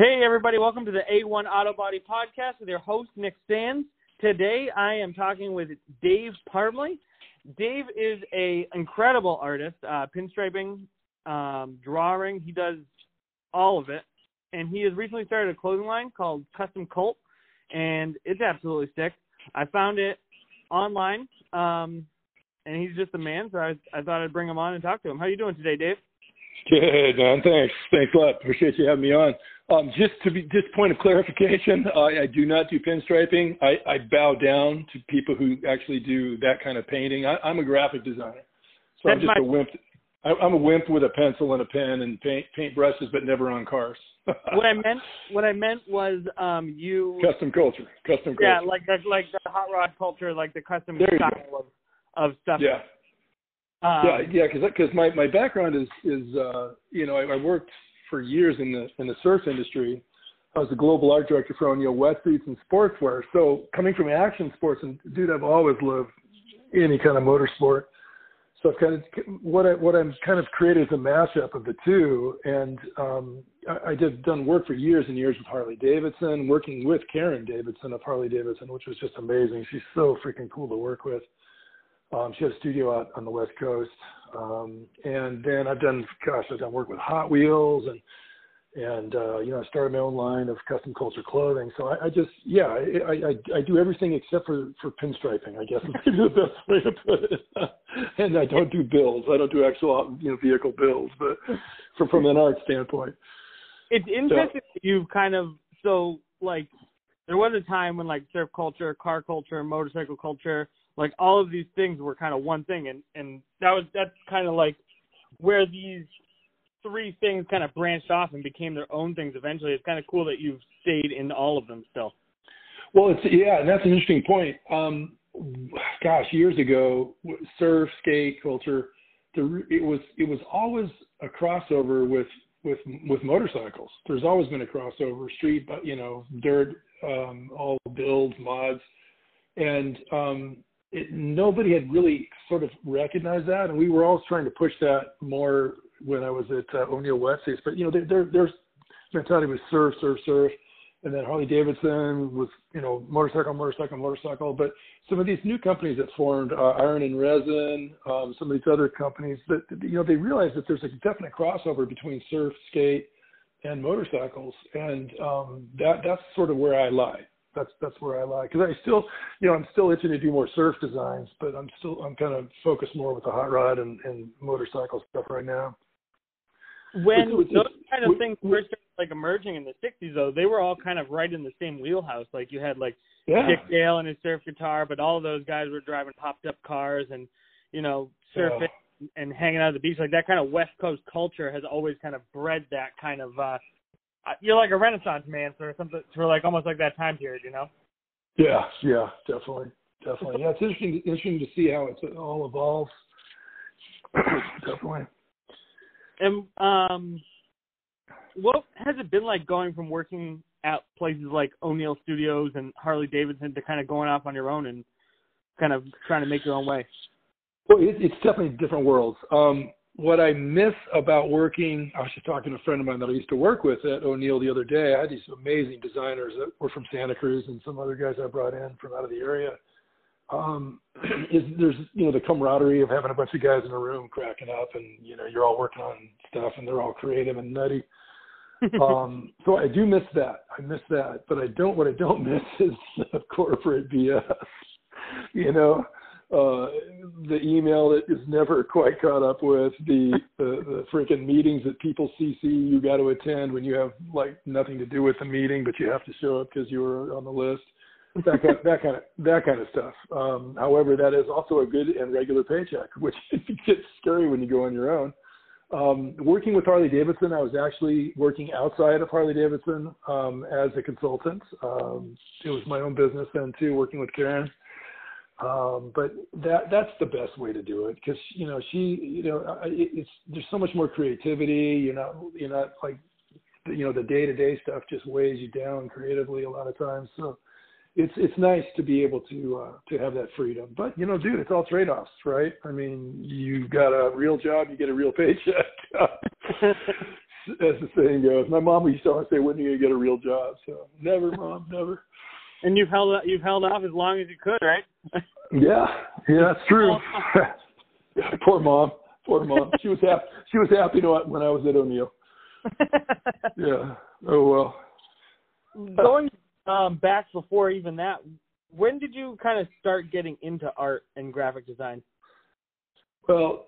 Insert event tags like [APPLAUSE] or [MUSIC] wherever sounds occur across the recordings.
Hey, everybody, welcome to the A1 Auto Body Podcast with your host, Nick Sands. Today, I am talking with Dave Parmley. Dave is a incredible artist, uh, pinstriping, um, drawing. He does all of it. And he has recently started a clothing line called Kustom Kult, and it's absolutely sick. I found it online, um, and he's just a man, so I, I thought I'd bring him on and talk to him. How are you doing today, Dave? Good, man. Thanks. Thanks a lot. Appreciate you having me on. Um, just to be, just point of clarification, [LAUGHS] I, I do not do pinstriping. I, I bow down to people who actually do that kind of painting. I, I'm a graphic designer, so That's I'm just my- a wimp. I, I'm a wimp with a pencil and a pen and paint paint brushes, but never on cars. [LAUGHS] what I meant, what I meant was, um, you, custom culture, custom culture. yeah, like the, like the hot rod culture, like the custom style of, of stuff. yeah. Um, yeah, yeah, because because my my background is is uh, you know I, I worked for years in the in the surf industry. I was the global art director for O'Neill Wetsuits and Sportswear. So coming from action sports, and dude, I've always loved any kind of motorsport. So I've kind of what I what I'm kind of created is a mashup of the two. And um, I, I did done work for years and years with Harley Davidson, working with Karen Davidson of Harley Davidson, which was just amazing. She's so freaking cool to work with. Um, she has a studio out on the West Coast. Um, and then I've done, gosh, I've done work with Hot Wheels and, and, uh, you know, I started my own line of custom culture clothing. So I, I just, yeah, I, I, I, do everything except for, for pinstriping, I guess [LAUGHS] is maybe the best way to put it. [LAUGHS] and I don't do builds. I don't do actual, you know, vehicle builds, but from, from an art standpoint. It's interesting that you've kind of so like there was a time when like surf culture, car culture, motorcycle culture, like all of these things were kind of one thing, and and that was that's kind of like where these three things kind of branched off and became their own things eventually. It's kind of cool that you've stayed in all of them still. Well, it's yeah, and that's an interesting point. Um, gosh, years ago, surf skate culture, the, it was it was always a crossover with with with motorcycles. There's always been a crossover, street, but you know, dirt, um, all builds, mods, and um, it, nobody had really sort of recognized that, and we were always trying to push that more when I was at uh, O'Neill Wetsuits. But you know, there, there's mentality was surf, surf, surf, and then Harley Davidson was you know motorcycle, motorcycle, motorcycle. But some of these new companies that formed, uh, Iron and Resin, um, some of these other companies that you know they realized that there's a definite crossover between surf, skate, and motorcycles, and um, that that's sort of where I lie. That's that's where I lie because I still, you know, I'm still itching to do more surf designs, but I'm still I'm kind of focused more with the hot rod and, and motorcycle stuff right now. When It's- it's- those kind of we- things we- first started like emerging in the '60s, though, they were all kind of right in the same wheelhouse. Like you had like Yeah, Dick Dale and his surf guitar, but all those guys were driving popped up cars and you know surfing Yeah. and hanging out at the beach. Like that kind of West Coast culture has always kind of bred that kind of. uh, You're like a Renaissance man, or something, for like almost like that time period, you know. yeah, yeah, definitely, definitely. Yeah, it's interesting interesting to see how it's, it all evolves. [CLEARS THROAT] definitely. And um, what has it been like going from working at places like O'Neill Studios and Harley Davidson to kind of going off on your own and kind of trying to make your own way? Well, it, it's definitely different worlds. Um, what I miss about working, I was just talking to a friend of mine that I used to work with at O'Neill the other day. I had these amazing designers that were from Santa Cruz and some other guys I brought in from out of the area. Um, [CLEARS THROAT] is there's you know the camaraderie of having a bunch of guys in a room cracking up and you know you're all working on stuff and they're all creative and nutty. [LAUGHS] um, so I do miss that. I miss that, but I don't. What I don't [LAUGHS] miss is the [LAUGHS] corporate BS. You know, uh, the email that is never quite caught up with the the, the freaking meetings that people CC you got to attend when you have like nothing to do with the meeting, but you have to show up because you were on the list. That kind, that kind of that kind of stuff. Um, however, that is also a good and regular paycheck, which [LAUGHS] gets scary when you go on your own. Um, working with Harley Davidson, I was actually working outside of Harley Davidson um, as a consultant. Um, it was my own business then too, working with Karen. Um, but that that's the best way to do it because you know she you know it, it's there's so much more creativity. You're not you're not like you know the day to day stuff just weighs you down creatively a lot of times. So it's it's nice to be able to uh, to have that freedom. But you know, dude, it's all trade offs, right? I mean, you've got a real job, you get a real paycheck. [LAUGHS] as the saying goes. My mom used to always say, "When are you gonna get a real job?" So never, mom, never. And you've held you've held off as long as you could, right? yeah, yeah, that's true. [LAUGHS] [LAUGHS] Poor mom. Poor mom. She was happy. She was happy when I was at O'Neill. [LAUGHS] yeah. Oh well. Going um, back before even that, when did you kind of start getting into art and graphic design? Well,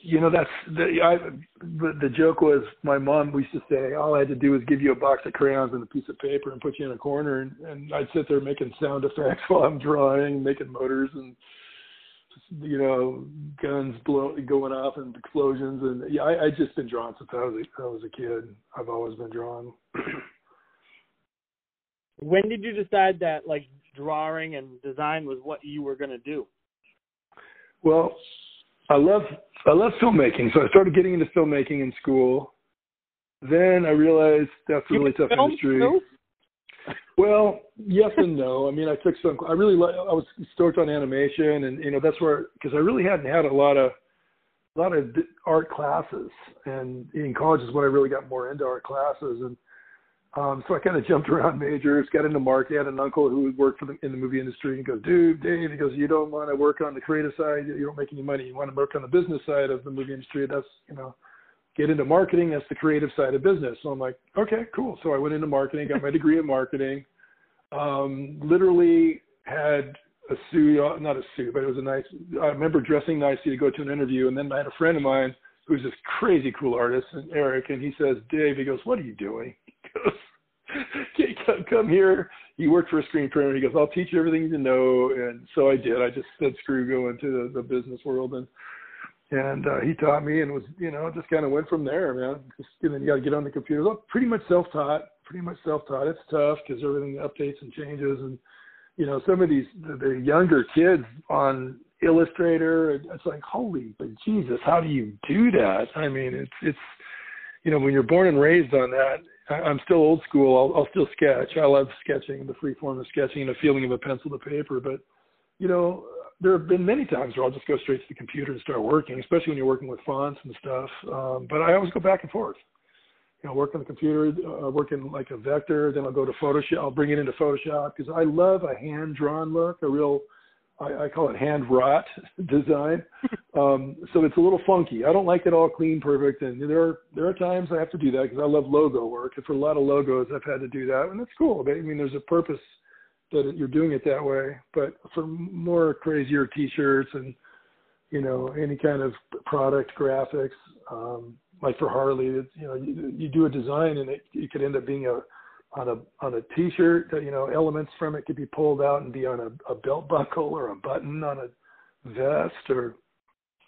you know that's the I the, joke was my mom used to say all I had to do was give you a box of crayons and a piece of paper and put you in a corner and, and I'd sit there making sound effects [LAUGHS] while I'm drawing, making motors and you know guns blow going off and explosions and yeah I I just been drawn since I was a, I was a kid. I've always been drawn. [CLEARS THROAT] when did you decide that like drawing and design was what you were going to do? Well, I love I love filmmaking, so I started getting into filmmaking in school. Then I realized that's a really tough industry. Too? Well, yes and no. I mean, I took some. I really I was stoked on animation, and you know that's where because I really hadn't had a lot of a lot of art classes, and in college is when I really got more into art classes, and um, so I kind of jumped around majors, got into marketing. I had an uncle who worked for the, in the movie industry. And he goes, dude, Dave, he goes, you don't want to work on the creative side. You don't make any money. You want to work on the business side of the movie industry. That's, you know, get into marketing. That's the creative side of business. So I'm like, okay, cool. So I went into marketing, got my degree in marketing. Um, literally had a suit, uh, not a suit, but it was a nice. I remember dressing nicely to go to an interview, and then I had a friend of mine who's this crazy cool artist, and Eric, and he says, Dave, he goes, what are you doing? [LAUGHS] goes, [LAUGHS] come, here. He worked for a screen printer. He goes, I'll teach you everything you know. And so I did. I just said, screw go into the, the business world. And, and uh, he taught me and was, you know, just kind of went from there, man. Just, and then you got to get on the computer. Well, pretty much self-taught, pretty much self-taught. It's tough because everything updates and changes. And, you know, some of these, the, the younger kids on Illustrator, it's like, holy, but Jesus, how do you do that? I mean, it's, it's, you know, when you're born and raised on that, I'm still old school. I'll, I'll still sketch. I love sketching, the free form of sketching, and the feeling of a pencil to paper. But you know, there have been many times where I'll just go straight to the computer and start working, especially when you're working with fonts and stuff. Um, but I always go back and forth. You know, work on the computer, uh, work in like a vector, then I'll go to Photoshop. I'll bring it into Photoshop because I love a hand drawn look, a real I, I call it hand wrought [LAUGHS] design. Um, so it's a little funky. I don't like it all clean, perfect. And there are there are times I have to do that because I love logo work. And for a lot of logos, I've had to do that, and that's cool. I mean, there's a purpose that you're doing it that way. But for more crazier T-shirts and you know any kind of product graphics, um, like for Harley, it's, you know you, you do a design and it, it could end up being a on a on a t-shirt you know elements from it could be pulled out and be on a, a belt buckle or a button on a vest or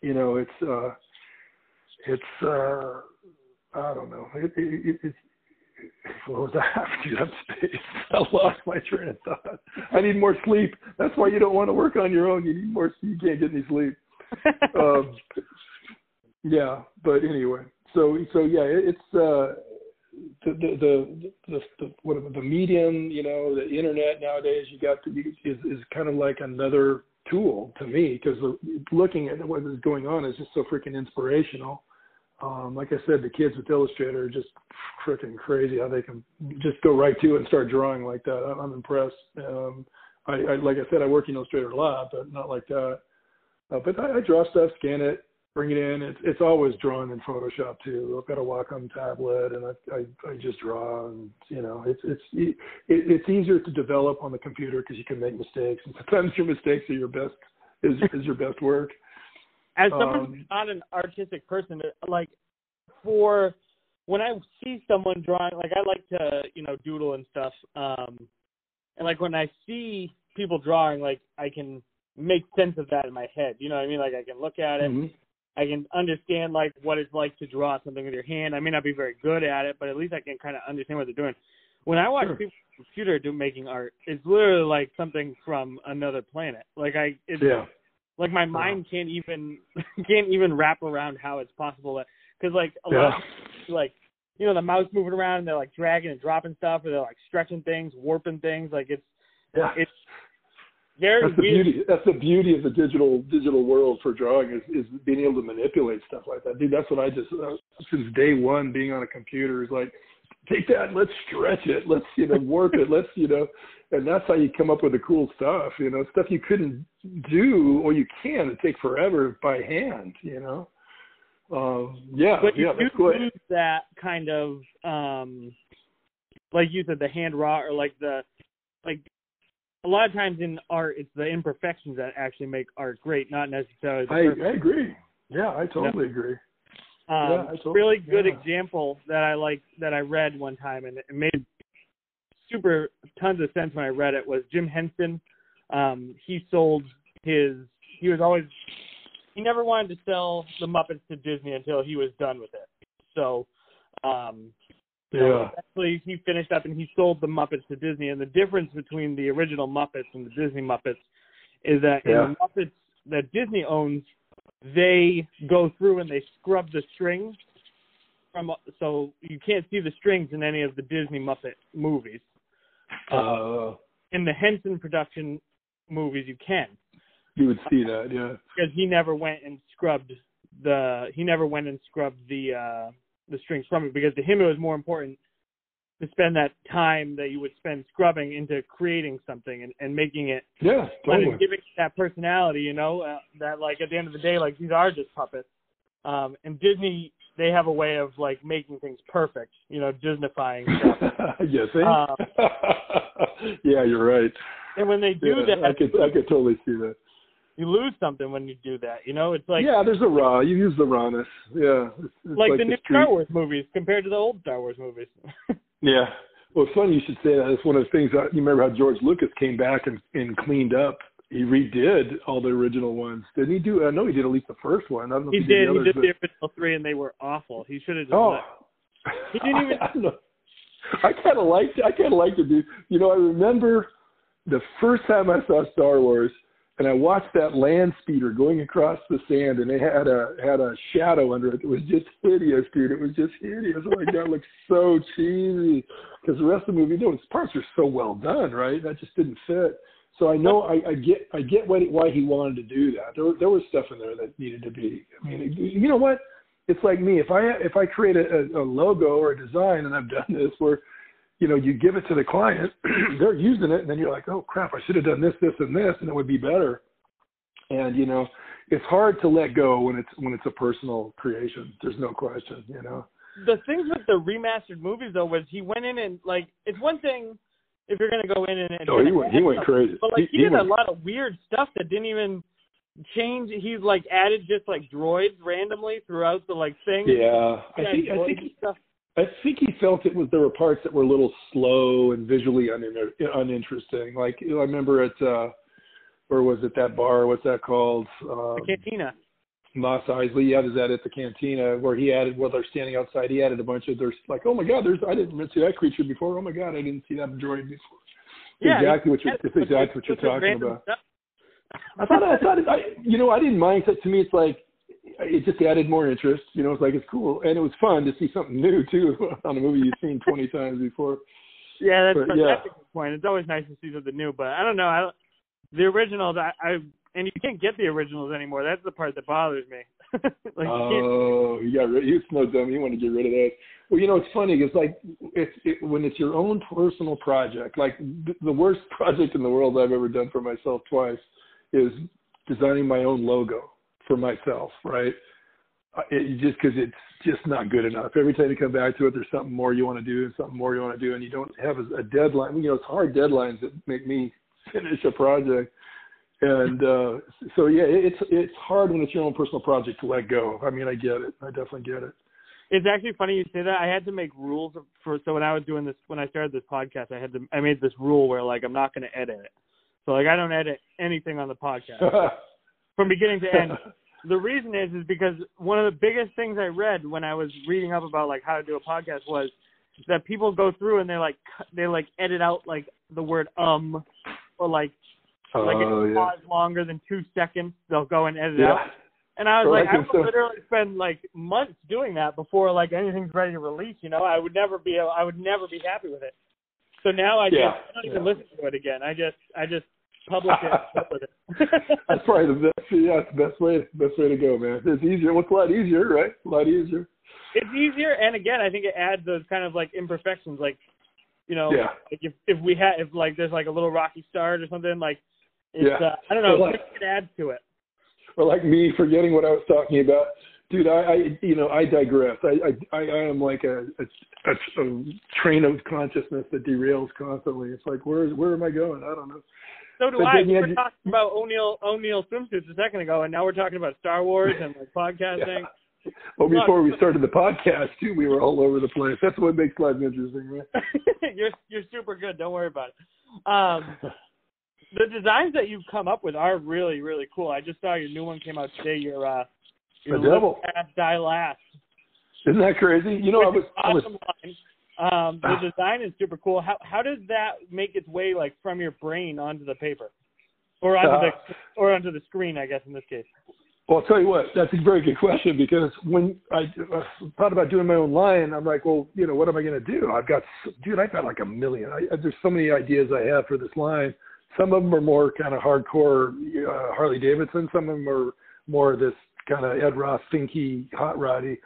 you know it's uh it's uh i don't know. It, it, it's what was that dude i'm space. [LAUGHS] I lost my train of thought. I need more sleep. That's why you don't want to work on your own. You need more you can't get any sleep. [LAUGHS] Um yeah but anyway. So so yeah it, it's uh the the the the, the medium, you know, the internet nowadays, you got to be is is kind of like another tool to me because looking at what is going on is just so freaking inspirational. Um, like I said, the kids with Illustrator are just freaking crazy how they can just go right to it and start drawing like that. I'm impressed. Um, I, I like I said, I work in Illustrator a lot, but not like that. Uh, but I, I draw stuff, scan it, bring it in. It's it's always drawn in Photoshop too. I've got a Wacom tablet, and I I, I just draw, and you know, it's it's it, it's easier to develop on the computer because you can make mistakes, and sometimes your mistakes are your best is is your best work. As someone um, who's not an artistic person, like for when I see someone drawing, like I like to you know doodle and stuff, um, and like when I see people drawing, like I can make sense of that in my head. You know what I mean? Like I can look at it. Mm-hmm I can understand like what it's like to draw something with your hand. I may not be very good at it, but at least I can kind of understand what they're doing. When I watch sure. people on computer do making art, it's literally like something from another planet. Like I, it's, yeah. like my mind can't even [LAUGHS] can't even wrap around how it's possible that because like a yeah. lot of, like you know the mouse moving around and they're like dragging and dropping stuff or they're like stretching things, warping things. Like it's yeah. it's very that's the weird. beauty. That's the beauty of the digital digital world for drawing is, is being able to manipulate stuff like that. Dude, that's what I just uh, since day one being on a computer is like, take that, let's stretch it, let's you know warp it, let's you know, and that's how you come up with the cool stuff. You know, stuff you couldn't do or you can it take forever by hand. You know. Um, yeah, but you yeah, do lose that kind of um like you said the hand raw or like the like a lot of times in art it's the imperfections that actually make art great not necessarily the I. I agree. Yeah, I totally agree. um yeah, I totally- really good yeah. example that i like that i read one time and it made super tons of sense when i read it was jim henson um he sold his he was always he never wanted to sell the muppets to disney until he was done with it so um Yeah. Actually, he finished up and he sold the Muppets to Disney. And the difference between the original Muppets and the Disney Muppets is that Yeah. in the Muppets that Disney owns, they go through and they scrub the strings from so you can't see the strings in any of the Disney Muppet movies. Uh, In the Henson production movies, you can you would see that, yeah. because he never went and scrubbed the he never went and scrubbed the uh the strings from it because to him it was more important to spend that time that you would spend scrubbing into creating something and, and making it Yeah, totally. and giving it that personality you know uh, that like at the end of the day like these are just puppets um and disney they have a way of like making things perfect you know disneyfying [LAUGHS] think? Um, [LAUGHS] yeah, you're right. and when they do yeah, that I could I could totally see that. You lose something when you do that you know it's like yeah, there's a raw. You use the rawness. Yeah, it's, it's like, the new street- Star Wars movies compared to the old Star Wars movies. [LAUGHS] Yeah. Well, it's funny you should say that. It's one of the things. That, you remember how George Lucas came back and, and cleaned up. He redid all the original ones. Didn't he do? I know he did at least the first one. I don't know he he did. did. He did others, the original three, and they were awful. He should have just. but, oh. He didn't [LAUGHS] even- I, I know. I kind of liked. I kind of liked it, dude. You know, I remember the first time I saw Star Wars, and I watched that land speeder going across the sand, and it had a had a shadow under it. It was just hideous, dude. It was just hideous. My god, it looked so cheesy. Because the rest of the movie, those parts are so well done, right? That just didn't fit. So I know I, I get I get what, why he wanted to do that. There there was stuff in there that needed to be. I mean, you know what? It's like me. If I if I create a, a logo or a design, and I've done this, where you know you give it to the client, [CLEARS THROAT] they're using it, and then you're like, oh crap, I should have done this, this, and this, and it would be better. And you know, it's hard to let go when it's when it's a personal creation. There's no question. You know. The things with the remastered movies though was he went in and like it's one thing if you're gonna go in and, and Oh, he went he went something, crazy. but like he, he did went, a lot of weird stuff that didn't even change. He's like added just like droids randomly throughout the like thing. Yeah, I think I think stuff. I think he felt it was there were parts that were a little slow and visually unin- uninteresting. Like I remember at uh where was it that bar? What's that called? Um, the cantina. Mos Eisley. Yeah, is that at the cantina where he added while they're standing outside? He added a bunch of there's like, oh my god, there's I didn't see that creature before. Oh my god, I didn't see that droid before. Yeah, exactly what you're. added It's a bunch exactly what you're talking about. stuff. I thought I thought it, I you know I didn't mind. 'cause to me, it's like it just added more interest. You know, it's like it's cool and it was fun to see something new too [LAUGHS] on a movie you've seen twenty [LAUGHS] times before. Yeah, that's, But, yeah. that's a good point. It's always nice to see something new, but I don't know. I, the originals, I, I and you can't get the originals anymore. That's the part that bothers me. [LAUGHS] like oh, you got rid. You no dumb. You want to get rid of that. Well, you know it's funny. It's like it's it, when it's your own personal project. Like th- the worst project in the world I've ever done for myself twice is designing my own logo for myself. Right. Uh, It, just because it's just not good enough. Every time you come back to it, there's something more you want to do and something more you want to do, and you don't have a, a deadline. You know, it's hard deadlines that make me [LAUGHS] finish a project. And uh so yeah, it- it's it's hard when it's your own personal project to let go. I mean, I get it. I definitely get it. it's actually funny you say that. I had to make rules for so when I was doing this when I started this podcast, I had to I made this rule where like I'm not going to edit it. So like I don't edit anything on the podcast [LAUGHS] from beginning to end. [LAUGHS] the reason is is because one of the biggest things I read when I was reading up about like how to do a podcast was that people go through and they like they like edit out like the word um or like like if oh it yeah. pause longer than two seconds they'll go and edit it Yeah. out. And I was Or like, I in would some- literally spend like months doing that before like anything's ready to release. You know, I would never be I would never be happy with it. So now I just I don't even listen to it again. I just I just publish [LAUGHS] it. [LAUGHS] That's probably the best. Yeah, the best way. Best way to go, man. It's easier. It's a lot easier, right? A lot easier. It's easier, and again, I think it adds those kind of like imperfections, like you know, Yeah. like if if we had if like there's like a little rocky start or something, like it's Yeah. uh, I don't know, like- it adds to it. or like me forgetting what I was talking about. Dude, I, I you know, I digress. I, I, I am like a, a, a, a train of consciousness that derails constantly. It's like, where, where am I going? I don't know. So do But I. We were had- talking about O'Neill O'Neill swimsuits a second ago, and now we're talking about Star Wars and like podcasting. Well, before we started the podcast too, we were all over the place. That's what makes life interesting, right? [LAUGHS] you're you're super good. Don't worry about it. Um, [LAUGHS] the designs that you've come up with are really really cool. I just saw your new one came out today. Your uh, your The devil. Die last. Isn't that crazy? You know, I was, is I was, awesome line. Um, the design is super cool. How how does that make its way like from your brain onto the paper, or onto Uh, the or onto the screen? I guess in this case. Well, I'll tell you what, that's a very good question because when I uh, thought about doing my own line, I'm like, well, you know, what am I going to do? I've got, dude, I've got like a million. I, there's so many ideas I have for this line. Some of them are more kind of hardcore uh, Harley Davidson. Some of them are more this kind of Ed Roth, thinky, hot roddy.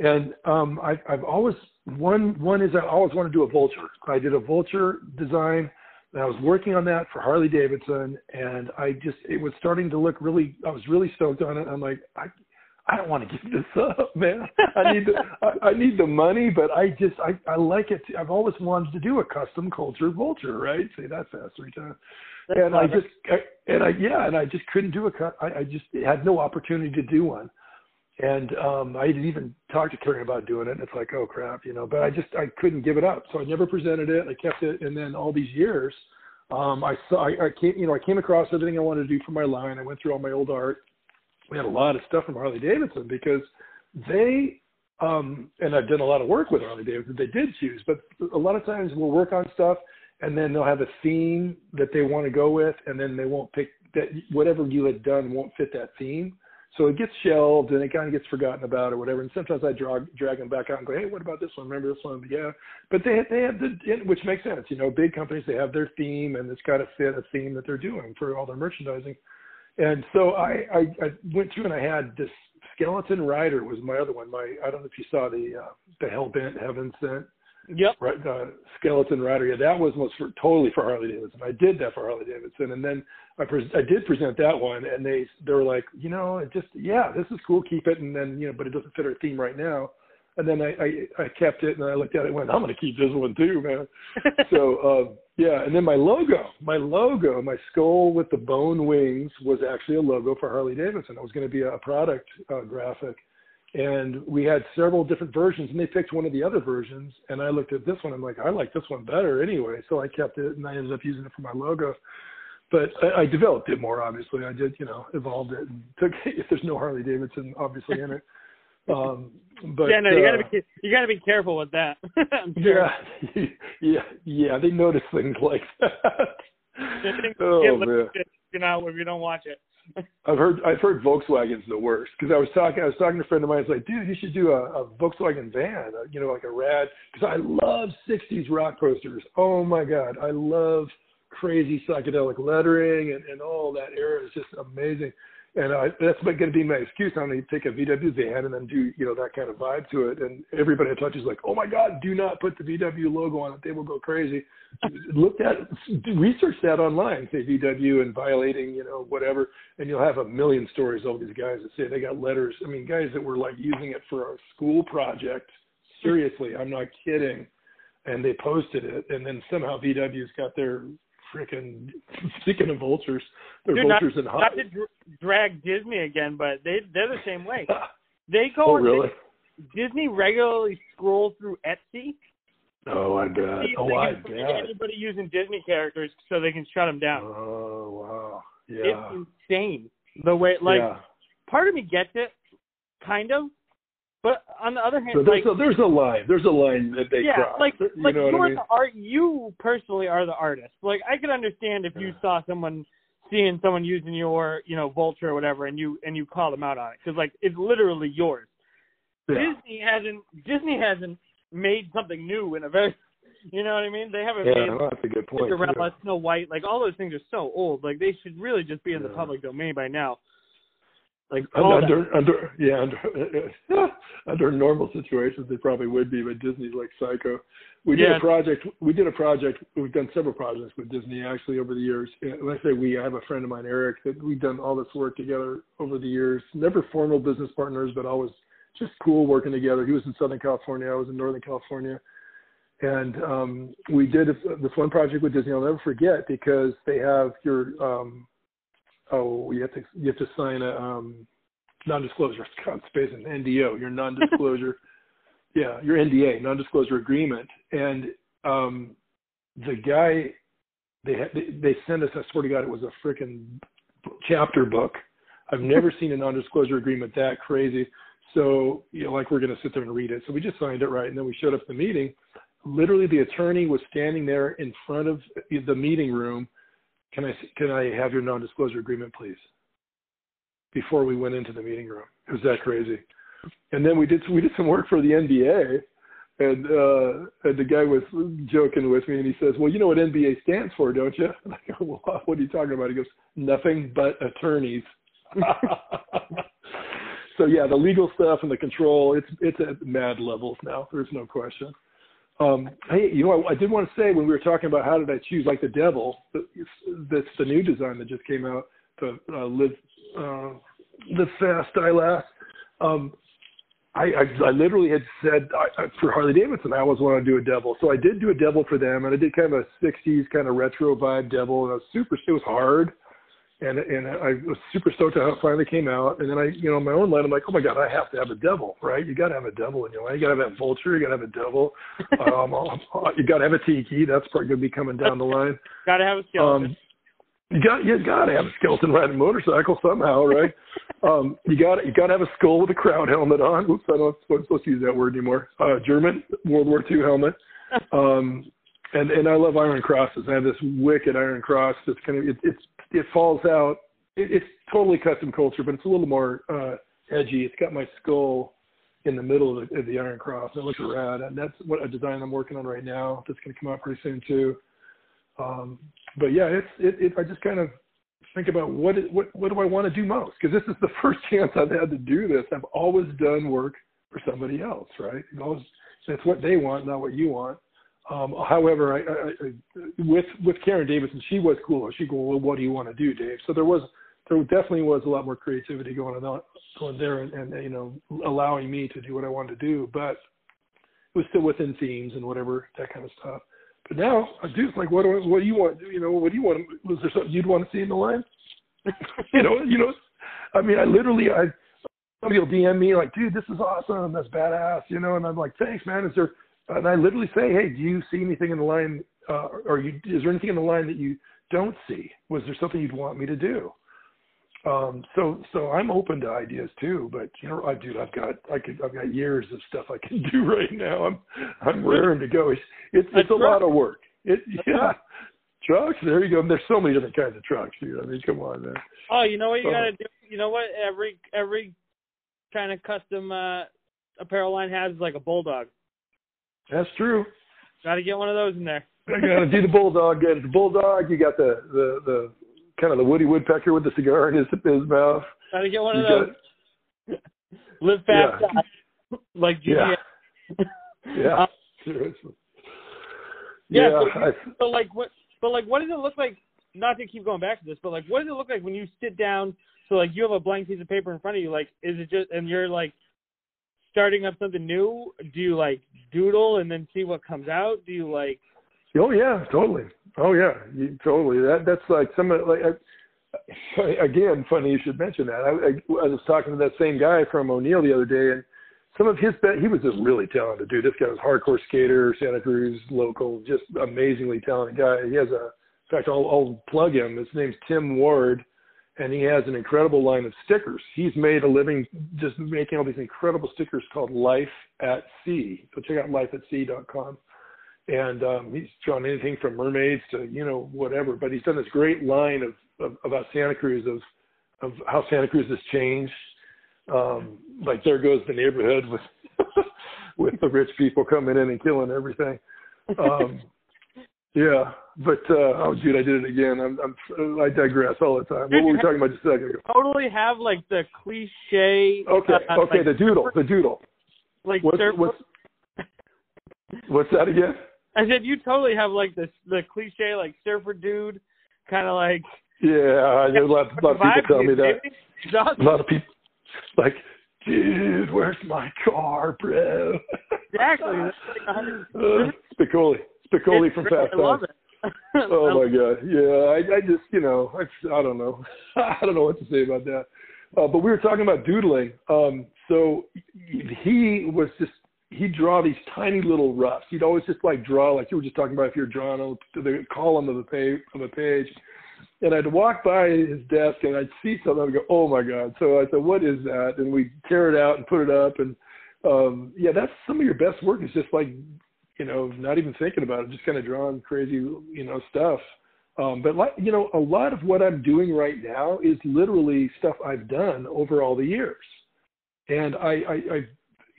And um, I, I've always one one is I always want to do a vulture. I did a vulture design and I was working on that for Harley Davidson, and I just it was starting to look really. I was really stoked on it. I'm like, I, I don't want to [LAUGHS] give this up, man. I need the, [LAUGHS] I, I need the money, but I just I I like it. I've always wanted to do a custom culture vulture, right? Say that fast three times. That's and I just I, and I yeah, and I just couldn't do a cut. I, I just had no opportunity to do one. And um I didn't even talked to Karen about doing it. And it's like, oh crap, you know. But I just I couldn't give it up, so I never presented it. I kept it, and then all these years, um I saw I, I came you know I came across everything I wanted to do for my line. I went through all my old art. We had a lot of stuff from Harley Davidson because they um and I've done a lot of work with Harley Davidson. They did choose, but a lot of times we'll work on stuff and then they'll have a theme that they want to go with, and then they won't pick that whatever you had done won't fit that theme. So it gets shelved and it kind of gets forgotten about or whatever. And sometimes I drag drag them back out and go, hey, what about this one? Remember this one? Yeah, but they they have the which makes sense. You know, big companies they have their theme and it's got to fit a theme that they're doing for all their merchandising. And so I I, I went through and I had this skeleton rider was my other one. My I don't know if you saw the uh, the Hellbent Heaven Sent Yep. right, uh, skeleton rider. Yeah, that was most for totally for Harley Davidson. I did that for Harley Davidson, and then I pres I did present that one, and they they were like, you know, it just yeah, this is cool, keep it, and then you know, but it doesn't fit our theme right now. And then I I, I kept it, and I looked at it, and went, I'm going to keep this one too, man. [LAUGHS] so uh, yeah, and then my logo, my logo, my skull with the bone wings was actually a logo for Harley Davidson. It was going to be a product uh, graphic and we had several different versions and they picked one of the other versions and i looked at this one i'm like i like this one better anyway so i kept it and i ended up using it for my logo but i, I developed it more obviously i did you know evolved it and took [LAUGHS] if there's no harley davidson obviously in it um but yeah, no, you gotta uh, be you gotta be careful with that. [LAUGHS] Sure. yeah [LAUGHS] yeah yeah they notice things like that oh man You know, if you don't watch it. I've heard I've heard Volkswagen's the worst because I was talking I was talking to a friend of mine. It's like, dude, you should do a, a Volkswagen van, uh, you know, like a rad. Because I love '60s rock posters. Oh my god, I love crazy psychedelic lettering and, and all that era is just amazing. And I, that's going to be my excuse. I'm going to take a VW van and then do you know that kind of vibe to it. And everybody I touch is like, oh my god, do not put the VW logo on it. They will go crazy. Look at research that online. Say VW and violating you know whatever and you'll have a million stories of these guys that say they got letters. I mean, guys that were like using it for a school project. Seriously, I'm not kidding. And they posted it, and then somehow VW's got their freaking [LAUGHS] speaking of vultures, their Dude, not, vultures and not hot. to dr- drag Disney again, but they they're the same way. [LAUGHS] Oh, they go oh really? Disney regularly scrolls through Etsy. Oh, I bet. Oh, they I bet. Anybody using Disney characters so they can shut them down. Oh wow. Yeah. It's insane the way like yeah. part of me gets it, kind of, but on the other hand, So there's like a there's a line. There's a line that they yeah, cross. like you like know what you're I mean? the art. You personally are the artist. Like I could understand if you Yeah. saw someone seeing someone using your you know vulture or whatever, and you and you call them out on it because like it's literally yours. Yeah. Disney hasn't Disney hasn't made something new in a very [LAUGHS] You know what I mean? They haven't Yeah, made that's a good point. Cinderella, too. Snow White, like all those things are so old. Like they should really just be in the public domain by now. Like all Under, that. under, yeah, under, [LAUGHS] under normal situations, they probably would be, but Disney's like psycho. We did a project. We did a project. We've done several projects with Disney actually over the years. And When I say we, I have a friend of mine, Eric, that we've done all this work together over the years. Never formal business partners, but always just cool working together. He was in Southern California. I was in Northern California. And um, we did this one project with Disney. I'll never forget because they have your um, oh, you have to you have to sign a um, non-disclosure. God, space an NDO, your non-disclosure. [LAUGHS] yeah, your NDA, non-disclosure agreement. And um, the guy they had, they, sent us. I swear to God, it was a freaking chapter book. I've never seen a non-disclosure agreement that crazy. So, you know, like we're going to sit there and read it. So we just signed it right, and then we showed up at the meeting. Literally, the attorney was standing there in front of the meeting room. Can I can I have your non-disclosure agreement, please? Before we went into the meeting room, it was that crazy. And then we did we did some work for the NBA, and uh, and the guy was joking with me, and he says, "Well, you know what NBA stands for, don't you?" And [LAUGHS] I go, well, "What are you talking about?" He goes, "Nothing but attorneys." [LAUGHS] so yeah, the legal stuff and the control, it's it's at mad levels now. There's no question. Um, hey, you know, I, I did want to say when we were talking about how did I choose, like the Devil, that's the new design that just came out, the uh, live uh, live fast, die last. Um, I, I, I literally had said I, I, for Harley Davidson, I always want to do a Devil, so I did do a Devil for them, and I did kind of a '60s kind of retro vibe Devil, and I was super. It was hard and and I was super stoked how it finally came out. And then I, you know, my own line, I'm like, oh my god, I have to have a devil, right? You got to have a devil in your life. You got to have a vulture. You got to have a devil. [LAUGHS] um, you got to have a tiki. That's probably going to be coming down the line. [LAUGHS] Got to have a skeleton. Um, you got you got to have a skeleton riding a motorcycle somehow, right? [LAUGHS] um, you got you got to have a skull with a crown helmet on. Oops, I don't I'm supposed to use that word anymore. Uh, German World War II helmet. Um, and and I love iron crosses. I have this wicked iron cross that's kind of it, it's it falls out. It, it's totally custom culture, but it's a little more uh, edgy. It's got my skull in the middle of the, of the iron cross. It looks rad, and that's what a design I'm working on right now. That's going to come out pretty soon too. Um, but yeah, it's it, it. I just kind of think about what is, what what do I want to do most? Because this is the [LAUGHS] first chance I've had to do this. I've always done work for somebody else, right? Always, it's what they want, not what you want. Um, however, I, I, I, with with Karen Davidson, she was cool. She go, well, what do you want to do, Dave? So there was there definitely was a lot more creativity going on going there, and, and you know allowing me to do what I wanted to do, but it was still within themes and whatever that kind of stuff. But now I do like, what do I, what do you want? You know, what do you want? Was there something you'd want to see in the line? [LAUGHS] you know, you know, I mean, I literally I somebody will DM me like, dude, this is awesome, that's badass, you know, and I'm like, thanks, man. Is there and I literally say, hey, do you see anything in the line, uh, or you, is there anything in the line that you don't see? Was there something you'd want me to do? Um, so, so I'm open to ideas too, but you know, I dude, I've got, I could, I've got years of stuff I can [LAUGHS] do right now. I'm, I'm raring to go. It's, it's, it's a lot of work. It, yeah. Trucks, there you go. There's so many different kinds of trucks, dude. I mean, come on, man. Oh, you know what you Oh. gotta do? You know what every every kind of custom uh apparel line has is like a bulldog. That's true. Got to get one of those in there. [LAUGHS] I got to do the bulldog. Get the bulldog. You got the the the kind of the Woody Woodpecker with the cigar in his his mouth. Got to get one of those. got- Live fast, Yeah. die. like Yeah. [LAUGHS] Yeah, Uh, seriously. Yeah, Yeah, so- I, So like what? But like, what does it look like? Not to keep going back to this, but like, what does it look like when you sit down? So like, you have a blank piece of paper in front of you. Like, is it just and you're like starting up something new? Do you like doodle and then see what comes out? Do you like? oh yeah, totally. Oh yeah, you, totally. That that's like some of like. I, [LAUGHS] again, funny you should mention that. I, I, I was talking to that same guy from O'Neill the other day, and some of his bet he was just really talented dude. This guy was hardcore skater, Santa Cruz local, just amazingly talented guy. He has a, in fact, I'll, I'll plug him. His name's Tim Ward, and he has an incredible line of stickers. He's made a living just making all these incredible stickers called Life at Sea. So check out lifeatsea.com. And um, he's drawn anything from mermaids to you know whatever. But he's done this great line of, of about Santa Cruz of of how Santa Cruz has changed. Um, like there goes the neighborhood with [LAUGHS] with the rich people coming in and killing everything. [LAUGHS] Um, yeah, but uh, oh, dude, I did it again. I'm, I'm I digress all the time. What were we talking about just a second ago? [LAUGHS] Totally have like the cliche. Okay, uh, okay, like, the doodle, the doodle. Like What's what's [LAUGHS] what's that again? I said you totally have like this the cliche like surfer dude, kind of like. Yeah, I know a lot, a lot of people tell me that. Awesome. A lot of people like, dude, where's my car, bro? Exactly. [LAUGHS] That's like a hundred- uh, Spicoli, Spicoli from. Fast I love Times. it. [LAUGHS] Oh my god, yeah. I, I just, you know, I, I don't know, [LAUGHS] I don't know what to say about that. Uh, but we were talking about doodling. Um, so he was just he'd draw these tiny little roughs. He'd always just like draw like you were just talking about if you're drawing on the column of the page of a page. And I'd walk by his desk and I'd see something and I'd go, Oh my God. So I said, What is that? And we'd tear it out and put it up and um yeah, that's some of your best work is just like, you know, not even thinking about it, just kind of drawing crazy, you know, stuff. Um, but like, you know, a lot of what I'm doing right now is literally stuff I've done over all the years. And I, I, I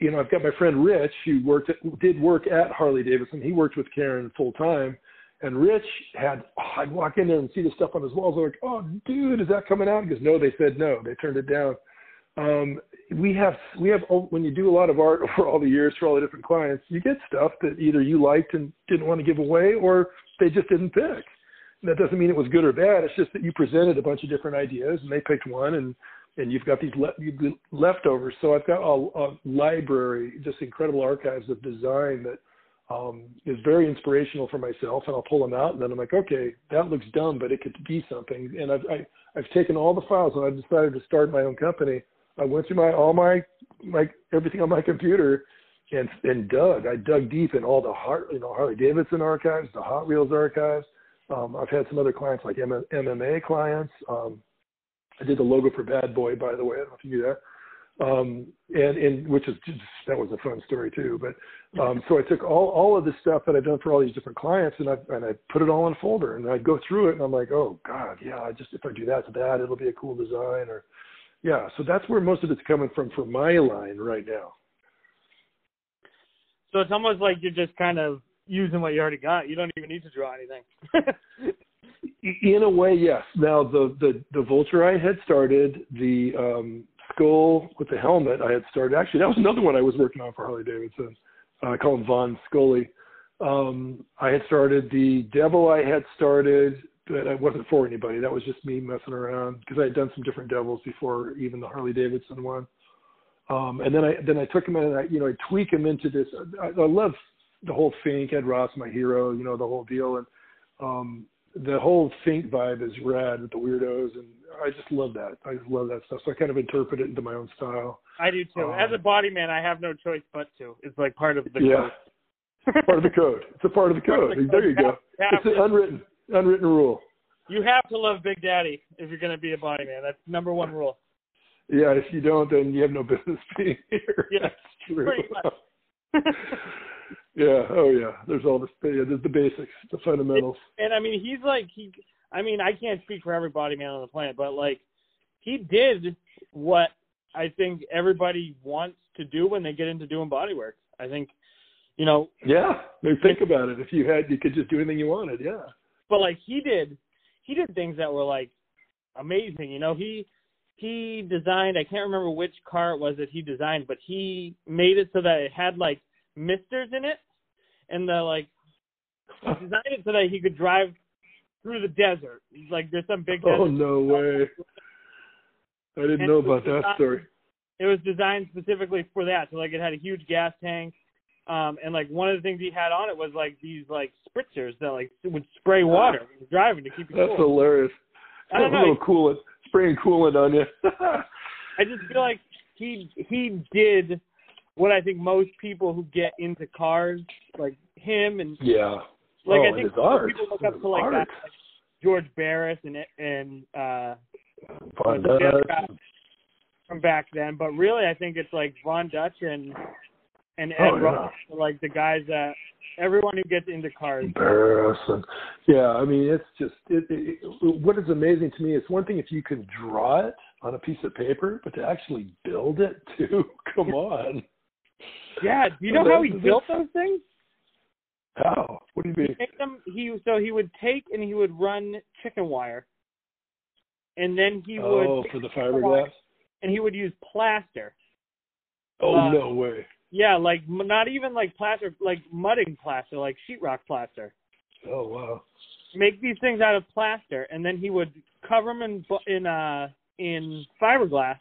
you know, I've got my friend Rich who worked at, did work at Harley Davidson. He worked with Karen full time. And Rich had, oh, I'd walk in there and see the stuff on his walls. I'm like, oh, dude, is that coming out? He goes, no, they said no. They turned it down. Um, we have, we have, oh, when you do a lot of art [LAUGHS] over all the years for all the different clients, you get stuff that either you liked and didn't want to give away or they just didn't pick. And that doesn't mean it was good or bad. It's just that you presented a bunch of different ideas and they picked one and, and you've got these le- leftovers. So I've got a, a library, just incredible archives of design that um, is very inspirational for myself, and I'll pull them out, and then I'm like, okay, that looks dumb, but it could be something. And I've I, I've taken all the files, and I've decided to start my own company. I went through my all my my everything on my computer, and and dug. I dug deep in all the Har, you know Harley Davidson archives, the Hot Wheels archives. Um, I've had some other clients like M- MMA clients. Um, I did the logo for Bad Boy, by the way. I don't know if you knew that um, and and which is just that was a fun story too. But um, so I took all all of the stuff that I've done for all these different clients, and I and I put it all in a folder, and I go through it, and I'm like, oh God, yeah, I just if I do that to that, it'll be a cool design, or yeah. So that's where most of it's coming from for my line right now. So it's almost like you're just kind of using what you already got. You don't even need to draw anything. [LAUGHS] in a way, yes. Now the the the vulture I had started, the um, skull with the helmet I had started. Actually, that was another one I was working on for Harley Davidson. Uh, I call him Von Scully. Um, I had started the Devil. I had started, I wasn't for anybody. That was just me messing around because I had done some different Devils before, even the Harley Davidson one. Um, and then I then I took him and I you know I tweak him into this. I, I love the whole Fink. Ed Roth, my hero. You know the whole deal and. Um, the whole Fink vibe is rad with the weirdos, and I just love that. I just love that stuff. So I kind of interpret it into my own style. I do too. Um, As a body man, I have no choice but to. It's like part of the yeah, code. part of the code. It's a part of the Part of code. the code. There you go. Have It's an unwritten unwritten rule. You have to love Big Daddy if you're going to be a body man. That's number one rule. Yeah, if you don't, then you have no business [LAUGHS] being here. Yeah, That's true. [LAUGHS] yeah. Oh yeah. There's all the yeah, there's the basics, the fundamentals. and I mean, he's like he. I mean, I can't speak for every body man on the planet, but like he did what I think everybody wants to do when they get into doing body work. I think, you know, Yeah. I mean, think about it. If you had, you could just do anything you wanted. Yeah. But like he did, he did things that were like amazing. You know, he he designed. I can't remember which car it was that he designed, but he made it so that it had like misters in it, and the like he designed it so that he could drive through the desert. Like there's some big Oh no way. I didn't And know about that story. It was designed specifically for that. So like it had a huge gas tank. Um, and like one of the things he had on it was like these like spritzers that like would spray water when you're driving to keep you That's cool. hilarious. I don't [LAUGHS] a know. little coolant, spraying coolant on you. [LAUGHS] I just feel like he he did what I think most people who get into cars, like him and yeah. like oh, I think people look up to like that, like George Barris and and uh Von Dutch. from back then, but really I think it's like Von Dutch and and Ed Oh, yeah. Like the guys that everyone who gets into cars. Barris and yeah, I mean it's just it, it, it, what is amazing to me. It's one thing if you can draw it on a piece of paper, but to actually build it [LAUGHS] too. Come on. Yeah, do you know how he built those things? How? What do you mean? Take them. He so he would take and he would run chicken wire, and then he would Oh, for the fiberglass? and he would use plaster. Oh, Uh, no way. Yeah, like not even like plaster, like mudding plaster, like sheetrock plaster. Oh, wow. Make these things out of plaster, and then he would cover them in in uh in fiberglass,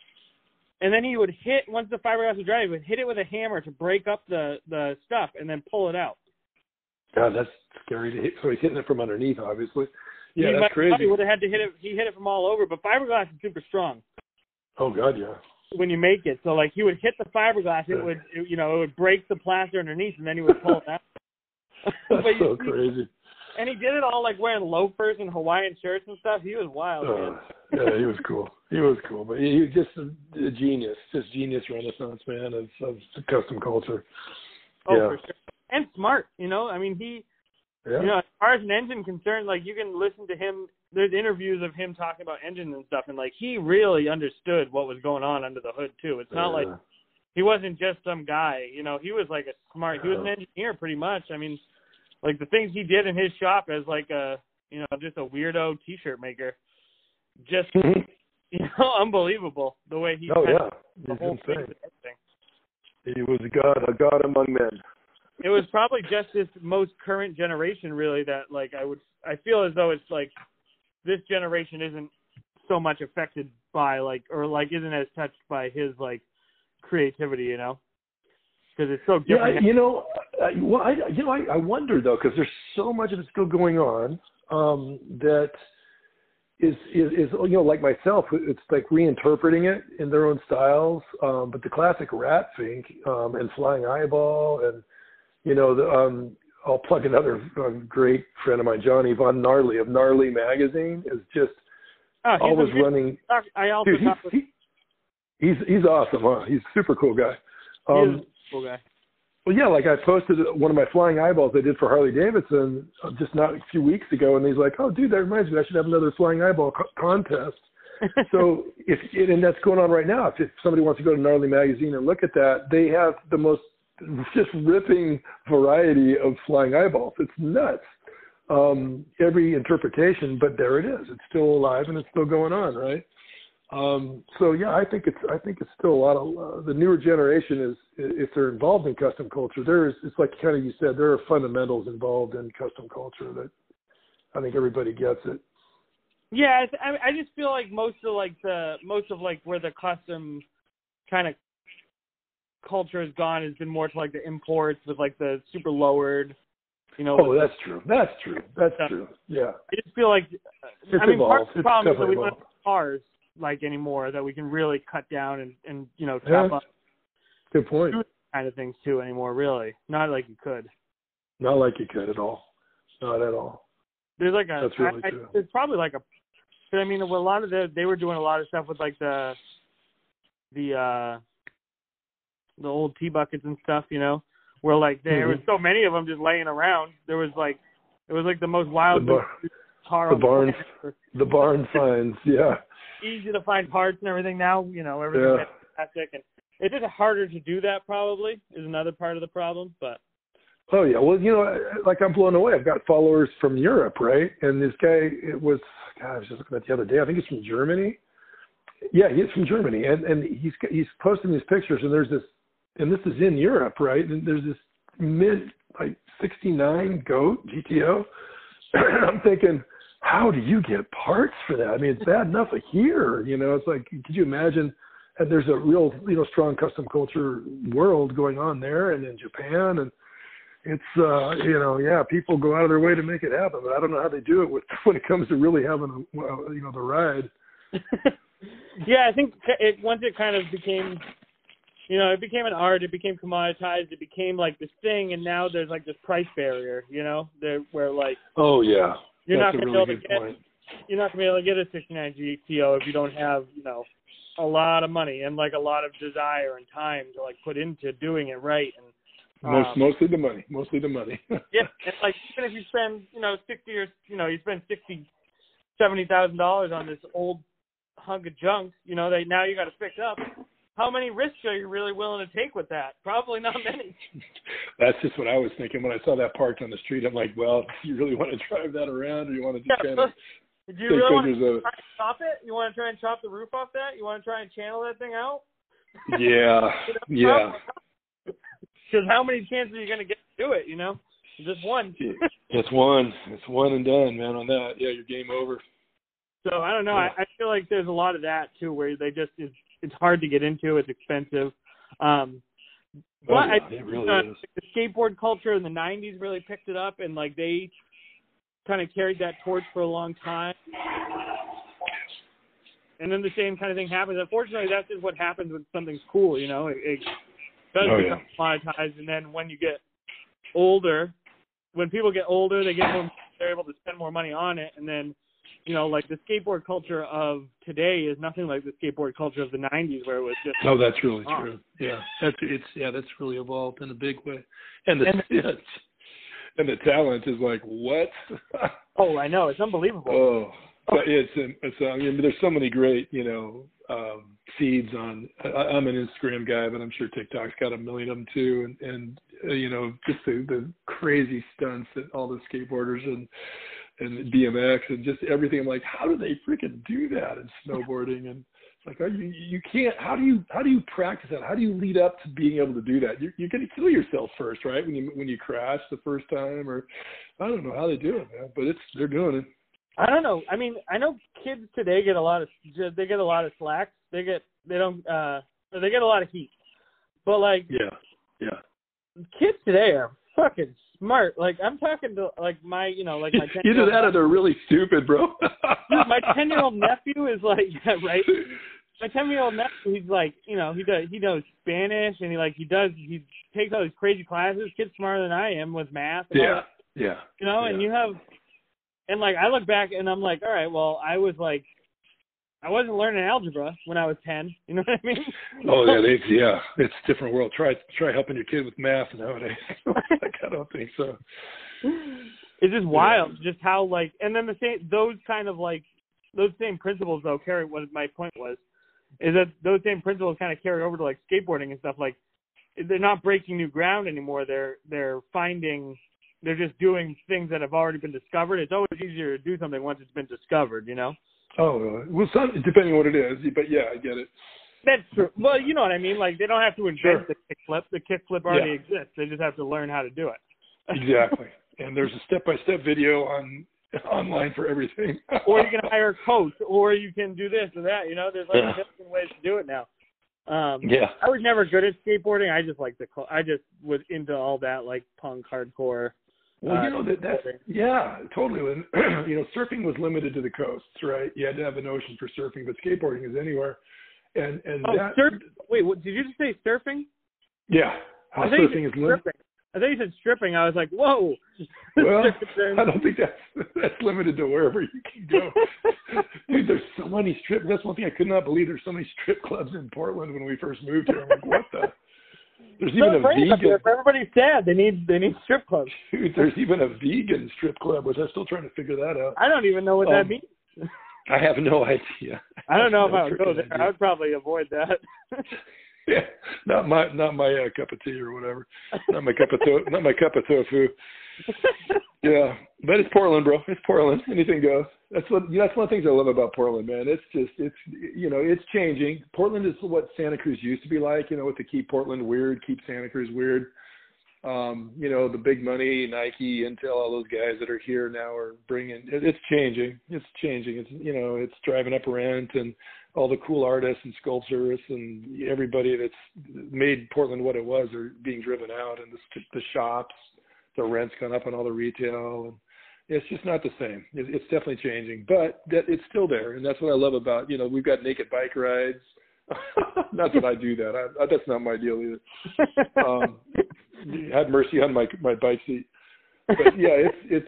and then he would hit once the fiberglass was dry, he would hit it with a hammer to break up the the stuff, and then pull it out. God, that's scary to hit. So he's hitting it from underneath, obviously. Yeah, he that's crazy. He would have had to hit it. He hit it from all over, but fiberglass is super strong Oh, God, yeah. When you make it. So like he would hit the fiberglass, it would it, you know it would break the plaster underneath, and then he would pull it out. [LAUGHS] That's But so see- crazy. And he did it all like wearing loafers and Hawaiian shirts and stuff. He was wild, man. Uh, yeah, he was cool. He was cool, but he, he was just a, a genius, just genius Renaissance man of, of custom culture. Oh, yeah. for sure. And smart, you know. I mean, he, Yeah. you know, as far as an engine concerned, like you can listen to him. There's interviews of him talking about engines and stuff, and like he really understood what was going on under the hood too. It's not like he wasn't just some guy, you know. He was like a smart. He was an engineer, pretty much. I mean, like the things he did in his shop as like a, you know, just a weirdo T-shirt maker, just mm-hmm. [LAUGHS] you know, unbelievable the way he. oh yeah, The he's whole thing insane. He was a god, a god among men. it was probably just this most current generation really that like I would I feel as though it's like this generation isn't so much affected by like or like isn't as touched by his like creativity, you know, because it's so Yeah, different. I- you know, I, well, I, you know, I, I wonder though, because there's so much of it still going on um, that is, is, is, you know, like myself, it's like reinterpreting it in their own styles. Um, but the classic Rat Fink um, and Flying Eyeball, and you know, the, um, I'll plug another um, great friend of mine, Johnny Von Gnarly of Gnarly Magazine, is just oh, always a running. I also Dude, he's, he, he's he's awesome, huh? He's a super cool guy. he Um, is a cool guy. well, yeah, like I posted one of my flying eyeballs I did for Harley Davidson uh, just not a few weeks ago, and he's like, "Oh, dude, that reminds me, I should have another flying eyeball co- contest." [LAUGHS] so, if and that's going on right now. If, if somebody wants to go to Gnarly Magazine and look at that, they have the most just ripping variety of flying eyeballs. It's nuts. Um, every interpretation, but there it is. It's still alive and it's still going on, right? Um, so yeah, I think it's I think it's still a lot of uh, the newer generation is if they're involved in custom culture, there is it's like kind of you said there are fundamentals involved in custom culture that I think everybody gets it. Yeah, I, I just feel like most of like the most of like where the custom kind of culture has gone has been more to like the imports with like the super lowered, you know. Oh, that's true. That's true. That's true. Yeah, I just feel like it's I mean part of the problem is that we don't have cars like anymore that we can really cut down and and you know Yeah. up Good point. kind of things too anymore. Really, not like you could. Not like you could at all. Not at all. There's like a That's really I, I, true. there's probably like a. 'cause I mean, a lot of the they were doing a lot of stuff with like the the uh the old T-buckets and stuff, you know, where like there Mhm. was so many of them just laying around. There was like it was like the most wild The bar- the barns. planet. The barn finds. Yeah. [LAUGHS] Easy to find parts and everything now. You know, everything's Yeah. fantastic, and it's just harder to do that. Probably is another part of the problem, but. Oh yeah, well you know, like I'm blown away. I've got followers from Europe, right? And this guy, it was, God, I was just looking at the other day. I think he's from Germany. Yeah, he's from Germany, and and he's he's posting these pictures, and there's this, and this is in Europe, right? And there's this mid like '69 Goat GTO. and [CLEARS THROAT] I'm thinking, how do you get parts for that? I mean, it's bad enough here, you know. It's like, could you imagine? And there's a real, you know, strong custom culture world going on there, and in Japan, and it's uh you know yeah people go out of their way to make it happen but i don't know how they do it with [LAUGHS] when it comes to really having a you know the ride [LAUGHS] yeah, I think it once it kind of became, you know, it became an art. It became commoditized. It became like this thing, and now there's like this price barrier, you know, there where like oh yeah you're that's not gonna really be able to get point you're not gonna be able to get a 69 GTO if you don't have you know a lot of money and like a lot of desire and time to like put into doing it right and most um, mostly the money mostly the money [LAUGHS] yeah, it's like even if you spend, you know, sixty or you know, you spend sixty, seventy thousand dollars on this old hunk of junk, you know, that now you got to fix up. How many risks are you really willing to take with that? Probably not many. [LAUGHS] That's just what I was thinking when I saw that parked on the street. I'm like, well, [LAUGHS] you really want to drive that around, or you want to just Yeah, kind of Do you really want to try and chop it? You want to try and chop the roof off that? You want to try and channel that thing out? Yeah, [LAUGHS] yeah. Because how many chances are you going to get to do it? You know, just one. It's one. It's one and done, man. On that, yeah, you're game over. So I don't know. I, I feel like there's a lot of that too, where they just it's it's hard to get into. It's expensive. Um, but Oh, I think really uh, the skateboard culture in the '90s really picked it up, and like they kind of carried that torch for a long time. And then the same kind of thing happens. Unfortunately, that's just what happens when something's cool. You know, it, it does Oh, become monetized, and then when you get older, when people get older, they get more. They're able to spend more money on it, and then you know, like the skateboard culture of today is nothing like the skateboard culture of the '90s, where it was just Oh, that's really true. Yeah, that's it's yeah, that's really evolved in a big way. And the And- [LAUGHS] yeah, and the talent is like what? [LAUGHS] oh, I know, it's unbelievable. oh, but it's it's I mean, there's so many great you know um, seeds on. I, I'm an Instagram guy, but I'm sure TikTok's got a million of them too, and and uh, you know just the the crazy stunts that all the skateboarders and and BMX and just everything. I'm like, how do they freaking do that in snowboarding? And it's like, oh, you you can't. How do you how do you practice that? How do you lead up to being able to do that? You're you're going to kill yourself first, right? When you when you crash the first time, or I don't know how they do it, man. But it's they're doing it. I don't know. I mean, I know kids today get a lot of they get a lot of slack. They get they don't uh they get a lot of heat. But like Yeah, yeah. kids today are fucking smart. Like I'm talking to like my you know like my 10 [LAUGHS] Either that or they're really stupid, bro. Dude, my ten year old [LAUGHS] nephew is like [LAUGHS] yeah, right. My ten year old nephew, he's like, you know, he does he knows Spanish and he like he does he takes all these crazy classes. Kid's smarter than I am with math. And Yeah, yeah. you know, and you have, and like I look back and I'm like, all right, well I was like, I wasn't learning algebra when I was ten. You know what I mean? [LAUGHS] Oh yeah, they, yeah. It's a different world. Try try helping your kid with math nowadays. [LAUGHS] I don't think so. it's just wild, just how like, and then the same those kind of like those same principles though carry. What my point was, is that those same principles kind of carry over to like skateboarding and stuff. Like they're not breaking new ground anymore. They're they're finding. They're just doing things that have already been discovered. It's always easier to do something once it's been discovered, you know. Oh uh, well, some depending on what it is, but yeah, I get it. That's true. Well, you know what I mean. Like they don't have to invent Sure. the kickflip. The kickflip already Yeah. exists. They just have to learn how to do it. Exactly. [LAUGHS] and there's a step by step video on online for everything. or you [LAUGHS] can hire a coach, or you can do this or that. You know, there's like Yeah. a million ways to do it now. Um, yeah. I was never good at skateboarding. I just like the. I just was into all that like punk hardcore. Well, uh, you know that that's yeah, totally. When [CLEARS THROAT] you know, surfing was limited to the coasts, right? You had to have an ocean for surfing, but skateboarding is anywhere. And and Oh, that surf. Wait, what, did you just say surfing? yeah, how I thought you surfing said is limited. stripping. I thought you said stripping. I was like, whoa. [LAUGHS] Well, I don't think that's [LAUGHS] that's limited to wherever you can go. [LAUGHS] Dude, there's so many strip. That's one thing I could not believe. There's so many strip clubs in Portland when we first moved here. I'm like, what the? There's even a vegan. Everybody's sad. They need they need strip clubs. [LAUGHS] Dude, there's even a vegan strip club, which I'm still trying to figure that out. I don't even know what that Um, means. I have no idea. I don't know if I would go there. idea. I would probably avoid that. [LAUGHS] Yeah, not my not my uh, cup of tea or whatever. Not my cup of to- not my cup of tofu. [LAUGHS] Yeah, but it's Portland, bro. It's Portland. Anything goes. That's what that's one of the things I love about Portland, man. It's just it's you know it's changing. Portland is what Santa Cruz used to be like. You know, with to keep Portland weird, keep Santa Cruz weird. Um, you know, the big money, Nike, Intel, all those guys that are here now are bringing. It, it's changing. It's changing. It's you know, it's driving up rent and all the cool artists and sculptors and everybody that's made Portland what it was are being driven out, and the, the shops, the rent's gone up on all the retail, and it's just not the same. It, it's definitely changing, but that it's still there, and that's what I love about you know we've got naked bike rides. [LAUGHS] not that I do that. I, I, that's not my deal either. Um, [LAUGHS] had mercy on my my bike seat. But yeah, it's it's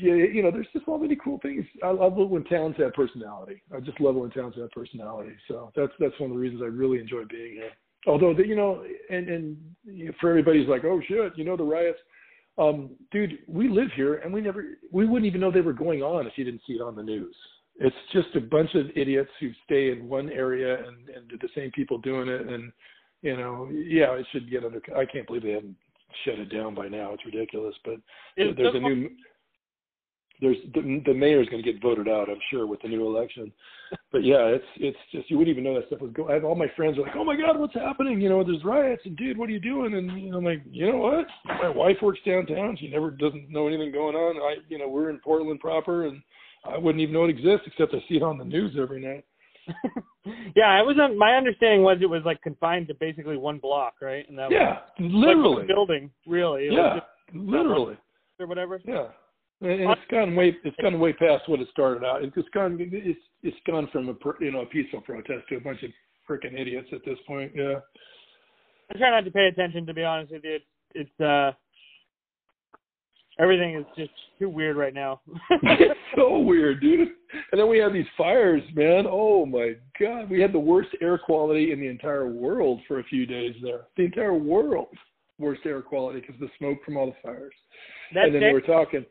yeah, you know, there's just so many cool things. I love it when towns have personality. I just love it when towns have personality. So that's that's one of the reasons I really enjoy being here. Although the, you know, and and you know, for everybody's like, oh shit, you know the riots. Um, dude, we live here and we never we wouldn't even know they were going on if you didn't see it on the news. It's just a bunch of idiots who stay in one area and and the same people doing it and you know, yeah, it should get under. I can't believe they haven't shut it down by now. It's ridiculous, but It's there's a new there's the, the mayor's going to get voted out, I'm sure, with the new election. But yeah, it's it's just you wouldn't even know that stuff was going. I have all my friends are like, "Oh my God, what's happening?" You know, there's riots, and dude, what are you doing? And you know, I'm like, you know what? My wife works downtown. She never doesn't know anything going on. I, you know, we're in Portland proper, and I wouldn't even know it exists except I see it on the news every night. [LAUGHS] yeah, I wasn't. My understanding was it was like confined to basically one block, right? And that Yeah, was, literally. like, building, really. It Yeah, just- literally. or whatever. Yeah, and it's gone way it's gone way past what it started out. It's gone it's it's gone from a you know a peaceful protest to a bunch of freaking idiots at this point. Yeah, I try not to pay attention, to be honest with you. It's, it's uh, everything is just too weird right now. [LAUGHS] it's so weird, dude. And then we have these fires, man. Oh my god, we had the worst air quality in the entire world for a few days there. The entire world worst air quality because the smoke from all the fires. That and then day- they were talking,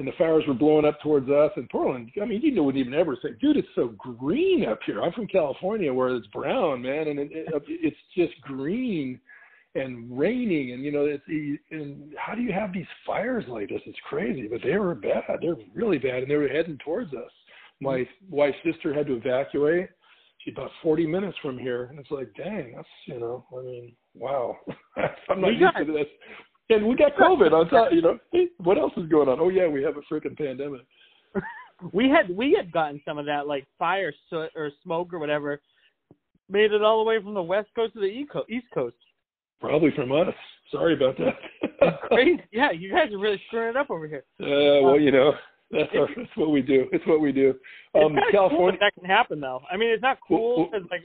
and the fires were blowing up towards us in Portland. I mean, you know, wouldn't even ever say, "Dude, it's so green up here." I'm from California, where it's brown, man, and it, it, it's just green and raining, and you know, it's and how do you have these fires like this? It's crazy, but they were bad. They're really bad, and they were heading towards us. My wife's sister had to evacuate. She's about 40 minutes from here, and it's like, dang, that's you know, I mean, wow, [LAUGHS] I'm not We used got- to this. And we got COVID on top, you know. [LAUGHS] Hey, what else is going on? Oh yeah, we have a freaking pandemic. [LAUGHS] we had we had gotten some of that like fire soot or smoke or whatever, made it all the way from the west coast to the east coast. Probably from us. Sorry about that. [LAUGHS] Crazy. Yeah, you guys are really screwing it up over here. Uh, well, you know, that's our, that's what we do. It's what we do. Um, it's California. cool that, that can happen though. I mean, it's not cool Well, well- like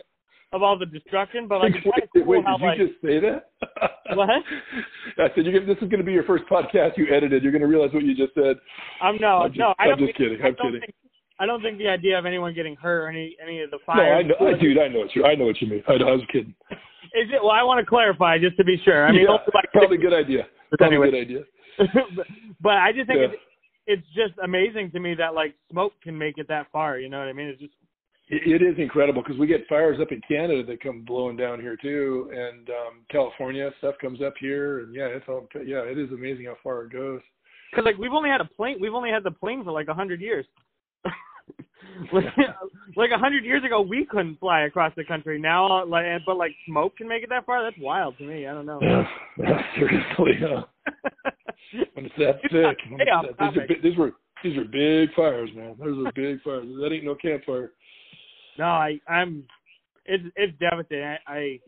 of all the destruction, but like it's wait, cool wait, how did like you just say that? What? [LAUGHS] I said you're this is going to be your first podcast you edited. You're going to realize what you just said. I'm no I'm just, no I I'm don't just kidding. I I'm don't kidding. Think, I don't think the idea of anyone getting hurt or any any of the No, fire. I know, I, dude. I know what you. I know what you mean. I, I was kidding. Is it? Well, I want to clarify just to be sure. I mean, yeah, like probably a good idea. But Probably anyway. a good idea. [LAUGHS] but, but I just think Yeah. it's it's just amazing to me that like smoke can make it that far. You know what I mean? It's just It, it is incredible because we get fires up in Canada that come blowing down here too, and um, California stuff comes up here, and yeah, it's all yeah, it is amazing how far it goes. because like we've only had a plane. We've only had the plane for like a hundred years. like [LAUGHS] like a hundred years ago, we couldn't fly across the country. Now, like, but like smoke can make it that far. That's wild to me. I don't know. Yeah, [LAUGHS] seriously, yeah. [LAUGHS] when it's that thick, it's that, these, are, these were these are big fires, man. Those are big fires. That ain't no campfire. No, I I'm it's it's devastating. I, I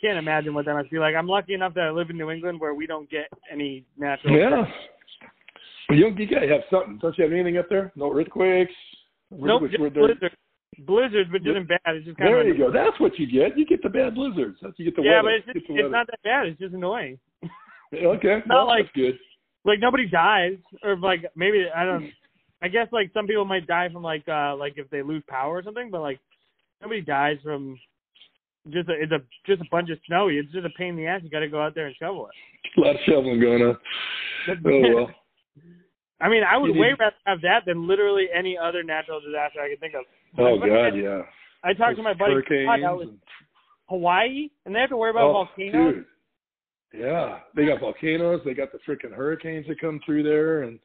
can't imagine what that must be like. I'm lucky enough that I live in New England where we don't get any natural. Yeah. Well, you, you gotta have something. Don't you have anything up there? No earthquakes. Nope, Which- just there- blizzards. Blizzards, but just bad. It's just kind There of you go. That's what you get. You get the bad blizzards. That's you get the yeah, weather. but it's just, it's not that bad. It's just annoying. okay. [LAUGHS] not well, like- that's good. Like nobody dies, or like maybe I don't. I guess like some people might die from like uh like if they lose power or something, but like nobody dies from just a, it's a just a bunch of snow. It's just a pain in the ass. You got to go out there and shovel it. A lot of shoveling going on. [LAUGHS] Oh well. I mean, I would way rather have that than literally any other natural disaster I could think of. Oh buddy God, had- yeah. I talked to my buddy Hurricanes. Todd out with and- Hawaii, and they have to worry about oh, volcanoes. dude. Yeah, they got volcanoes. They got the freaking hurricanes that come through there, and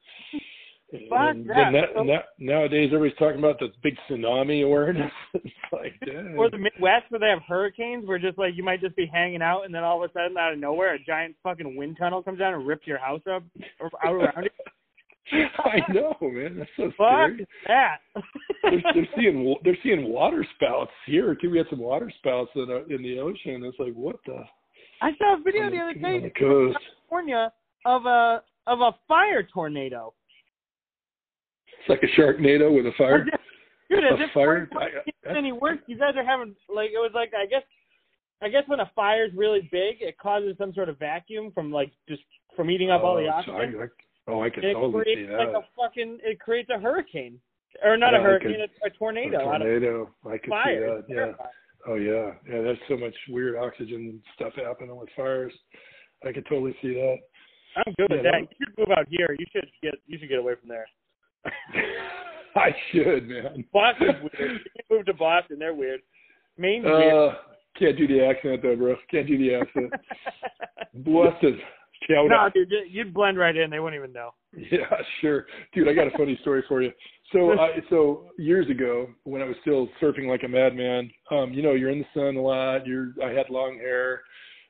and, that. and nowadays everybody's talking about this big tsunami awareness. [LAUGHS] it's like, dang. Or the Midwest where they have hurricanes, where just like you might just be hanging out, and then all of a sudden, out of nowhere, a giant fucking wind tunnel comes down and rips your house up or out around you. [LAUGHS] I know, man. That's so Fuck scary. that. they're, they're [LAUGHS] seeing they're seeing water spouts here too. We had some water spouts in uh, in the ocean. It's like what the I saw a video on the other day the in. California of a of a fire tornado. It's like a sharknado with a fire. Dude, as A if fire? fire I- I- any worse. You guys are having like it was like I guess I guess when a fire's really big, it causes some sort of vacuum from like just from eating up all the Oh, so oxygen. I, I, oh, I can and totally see creates that. like a fucking it creates a hurricane or not Yeah, a hurricane, could- a, a tornado, a tornado. I could fire. see that. Yeah. Oh yeah. Yeah. There's so much weird oxygen stuff happening with fires. I could totally see that. I'm good with Yeah, that. that- You should move out here. You should get you should get away from there. [LAUGHS] I should, man. Boston's weird. You move to Boston. They're weird. Maine's weird. Uh, can't do the accent though, bro. Can't do the accent. [LAUGHS] Boston. Shout no, dude, you'd blend right in. They wouldn't even know. Yeah, sure, dude. I got a funny story for you. So, [LAUGHS] I, so years ago, when I was still surfing like a madman, um, you know, you're in the sun a lot. You're, I had long hair.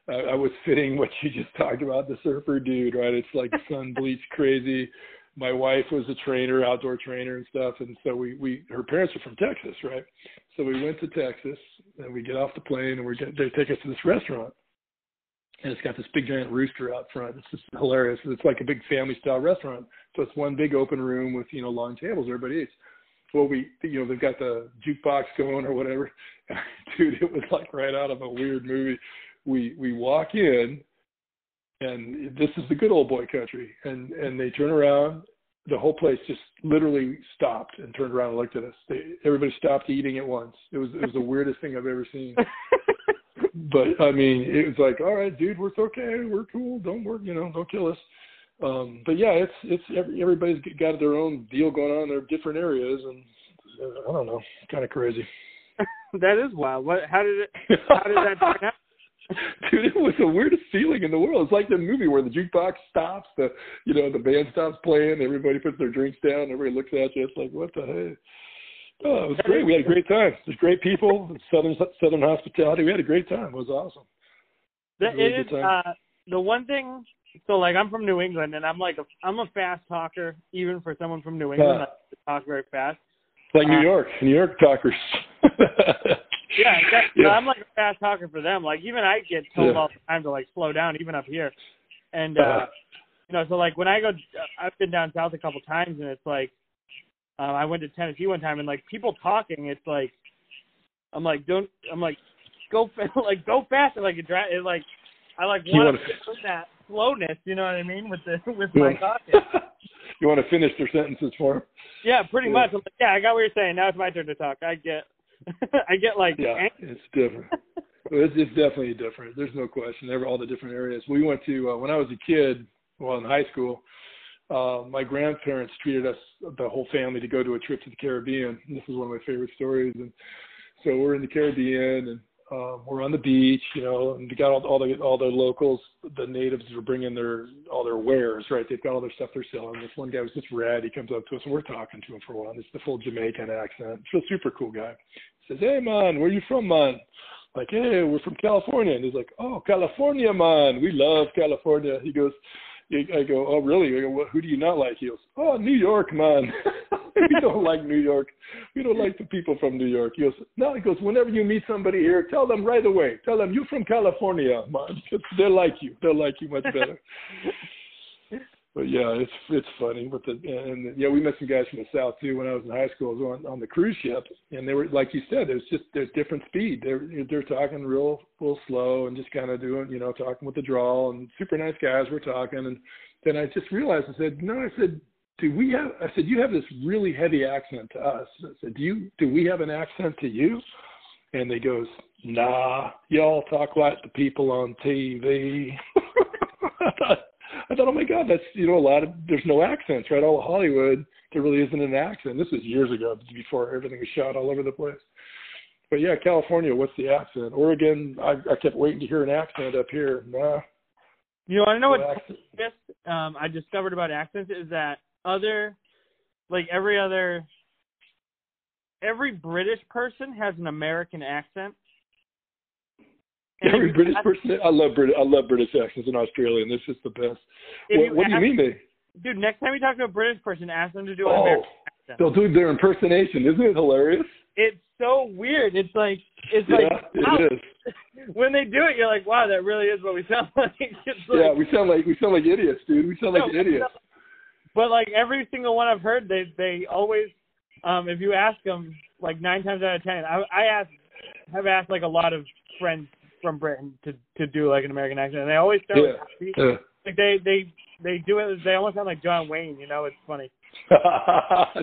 Uh, I was fitting what you just talked about, the surfer dude, right? It's like sun bleach crazy. My wife was a trainer, outdoor trainer and stuff, and so we, we, her parents are from Texas, right? So we went to Texas, and we get off the plane, and we're they take us to this restaurant and it's got this big giant rooster out front. It's just hilarious. It's like a big family style restaurant. So it's one big open room with you know long tables. Everybody eats. Well, we you know they've got the jukebox going or whatever. [LAUGHS] Dude, it was like right out of a weird movie. We we walk in, and this is the good old boy country. And and they turn around. The whole place just literally stopped and turned around and looked at us. They, everybody stopped eating at once. It was it was the [LAUGHS] weirdest thing I've ever seen [LAUGHS] but I mean, it was like, all right, dude, we're okay, we're cool, don't work, you know, don't kill us. Um, but yeah, it's it's every, everybody's got their own deal going on in their different areas, and uh, I don't know, kind of crazy. [LAUGHS] that is wild. What? How did it? How did that turn out? [LAUGHS] Dude, it was the weirdest feeling in the world. It's like the movie where the jukebox stops, the you know the band stops playing, everybody puts their drinks down, everybody looks at you. It's like what the heck? Oh, it was great. We had a great time. There's great people, southern southern hospitality. We had a great time. It was awesome. It, really it is uh, the one thing. So like I'm from New England, and I'm like a I'm a fast talker, even for someone from New England. Uh, I talk very fast. Like New uh, York, New York talkers. [LAUGHS] yeah, exactly. yeah. I'm like a fast talker for them. Like even I get told yeah. all the time to like slow down, even up here. And uh, uh you know, so like when I go, I've been down south a couple times, and it's like um, I went to Tennessee one time and like people talking, it's like I'm like don't I'm like go [LAUGHS] like go faster like it it like I like want to put that slowness, you know what I mean, with the [LAUGHS] with my talking. [LAUGHS] you want to finish their sentences for them? Yeah, pretty yeah. much. I'm like, yeah, I got what you're saying. Now it's my turn to talk. I get [LAUGHS] I get like yeah, angry. it's different. it's, it's definitely different. There's no question. Ever all the different areas. We went to uh, when I was a kid, well in high school uh, my grandparents treated us, the whole family, to go to a trip to the Caribbean. And this is one of my favorite stories. And so we're in the Caribbean and um, we're on the beach, you know, and we got all, all the all the locals, the natives are bringing their all their wares, right? They've got all their stuff they're selling. This one guy was just rad. He comes up to us and we're talking to him for a while. It's the full Jamaican accent. He's a super cool guy. Says, "Hey man, where you from, man?" Like, "Hey, we're from California." And he's like, "Oh, California, man. We love California." He goes, I go, oh really? I go, well, who do you not like? He goes, oh New York, man. [LAUGHS] we don't like New York. We don't like the people from New York. He goes, no. He goes, whenever you meet somebody here, tell them right away. Tell them you're from California, man. [LAUGHS] They'll like you. They'll like you much better. But yeah, it's it's funny. But the and yeah, we met some guys from the south too when I was in high school. I was on on the cruise ship, and they were like you said, there's just there's different speed. They're they're talking real real slow and just kind of doing you know talking with the drawl and super nice guys. We're talking, and then I just realized I said no. I said do we have? I said you have this really heavy accent to us. I said do you do we have an accent to you? And they goes, nah, y'all talk like the people on TV. [LAUGHS] I thought, oh my God, that's you know a lot of there's no accents, right? All of Hollywood, there really isn't an accent. This was years ago, before everything was shot all over the place. But yeah, California, what's the accent? Oregon, I, I kept waiting to hear an accent up here. Nah. You want to know no what just um, I discovered about accents is that other, like every other, every British person has an American accent. Every British person, I love British. I love British accents in Australia, and This is the best. What, what do you mean they? Dude, next time you talk to a British person, ask them to do an oh, American accent. They'll do their impersonation. Isn't it hilarious? It's so weird. It's like it's yeah, like wow. it is. [LAUGHS] when they do it, you're like, wow, that really is what we sound [LAUGHS] like. Like yeah, we sound like we sound like idiots, dude. We sound like no, idiots. But like every single one I've heard, they they always, um, if you ask them, like nine times out of ten, I I ask have asked like a lot of friends from Britain to to do like an American accent, and they always start yeah. with yeah. like they they they do it. They almost sound like John Wayne. You know, it's funny. [LAUGHS]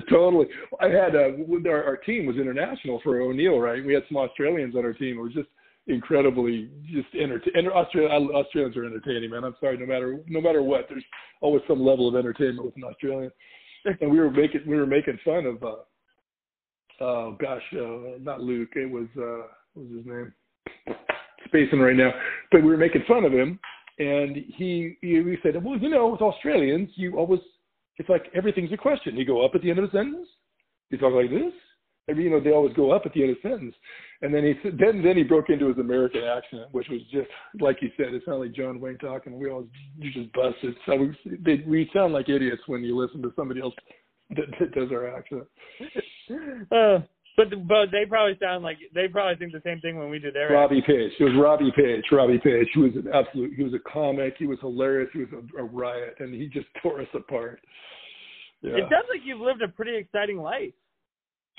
totally. I had uh, our, our team was international for O'Neill, right? We had some Australians on our team. It was just incredibly just entertaining. Australia, Australians are entertaining, man. I'm sorry, no matter no matter what, there's always some level of entertainment with an Australian. [LAUGHS] And we were making we were making fun of. uh Oh gosh, uh, not Luke. It was uh, what was his name? Spacing right now, but we were making fun of him and he, he said, well, you know, with Australians, you always it's like everything's a question. You go up at the end of a sentence. You talk like this. I mean, you know, they always go up at the end of a sentence. And then he said, then then he broke into his American accent, which was just like you said. It sounded like John Wayne talking. We always you just busted. So we they, we sound like idiots when you listen to somebody else that, that does our accent. Uh, but but they probably sound like they probably think the same thing when we do their. Robbie Page. It was Robbie Page. Robbie Page. He was an absolute. He was a comic. He was hilarious. He was a, a riot, and he just [LAUGHS] tore us apart. Yeah. It sounds like you've lived a pretty exciting life.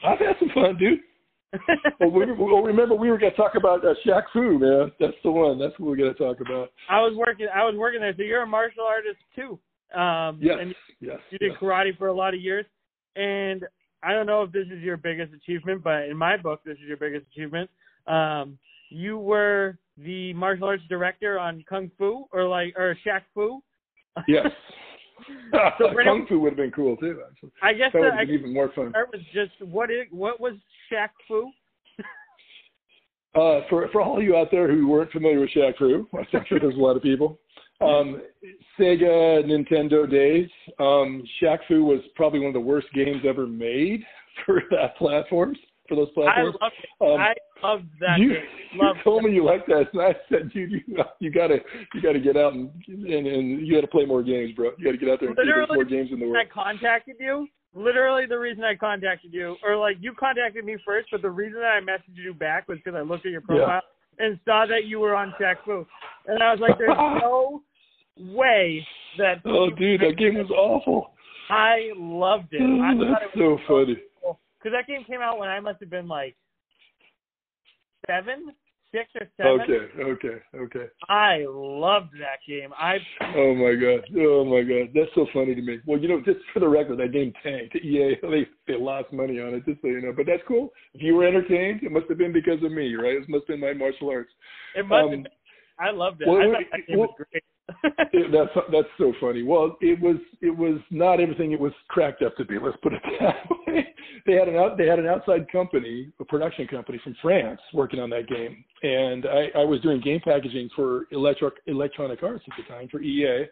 I've had some fun, dude. [LAUGHS] well, we, well, remember we were going to talk about uh, Shaq Fu, man. That's the one. That's what we're going to talk about. I was working. I was working there. So you're a martial artist too. Um, yes. And yes. You did yes. karate for a lot of years, and I don't know if this is your biggest achievement, but in my book, this is your biggest achievement. Um, you were the martial arts director on Kung Fu, or like, or Shaq Fu. Yes. [LAUGHS] [LAUGHS] So Kung Fu would have been cool too. Actually, I guess that would have been even more fun. start was just what is what was Shaq Fu? Uh, for for all you out there who weren't familiar with Shaq Fu, I'm sure there's a lot of people. Um, Sega, Nintendo days. Um, Shaq Fu was probably one of the worst games ever made [LAUGHS] for that platforms for those I platforms. loved it. Um, I loved that you, game. you told me you liked that, and I said, "Dude, you you gotta you gotta get out and and, and you gotta play more games, bro. You gotta get out there and play Literally, more games in the world." I contacted you. Literally, the reason I contacted you, or like you contacted me first, but the reason that I messaged you back was because I looked at your profile and saw that you were on Shaq Fu, and I was like, "There's [LAUGHS] no way that." Oh, dude, that game was awful. I loved it. I [LAUGHS] thought That's it was so funny. because that game came out when I must have been like seven, six or seven. Okay, okay, okay. I loved that game. I Oh my god. Oh my god. That's so funny to me. Well, you know, just for the record, that game tanked. [LAUGHS] EA they they lost money on it, just so you know. But that's cool. If you were entertained, it must have been because of me, right? It must have been my martial arts. it must. Um, have been, I loved it. well, I thought that game well, was great. It, [LAUGHS] that's that's so funny. Well, it was it was not everything it was cracked up to be. Let's put it [LAUGHS] that way. They had an out they had an outside company, a production company from France, working on that game, and I, I was doing game packaging for electric Electronic Arts at the time for EA,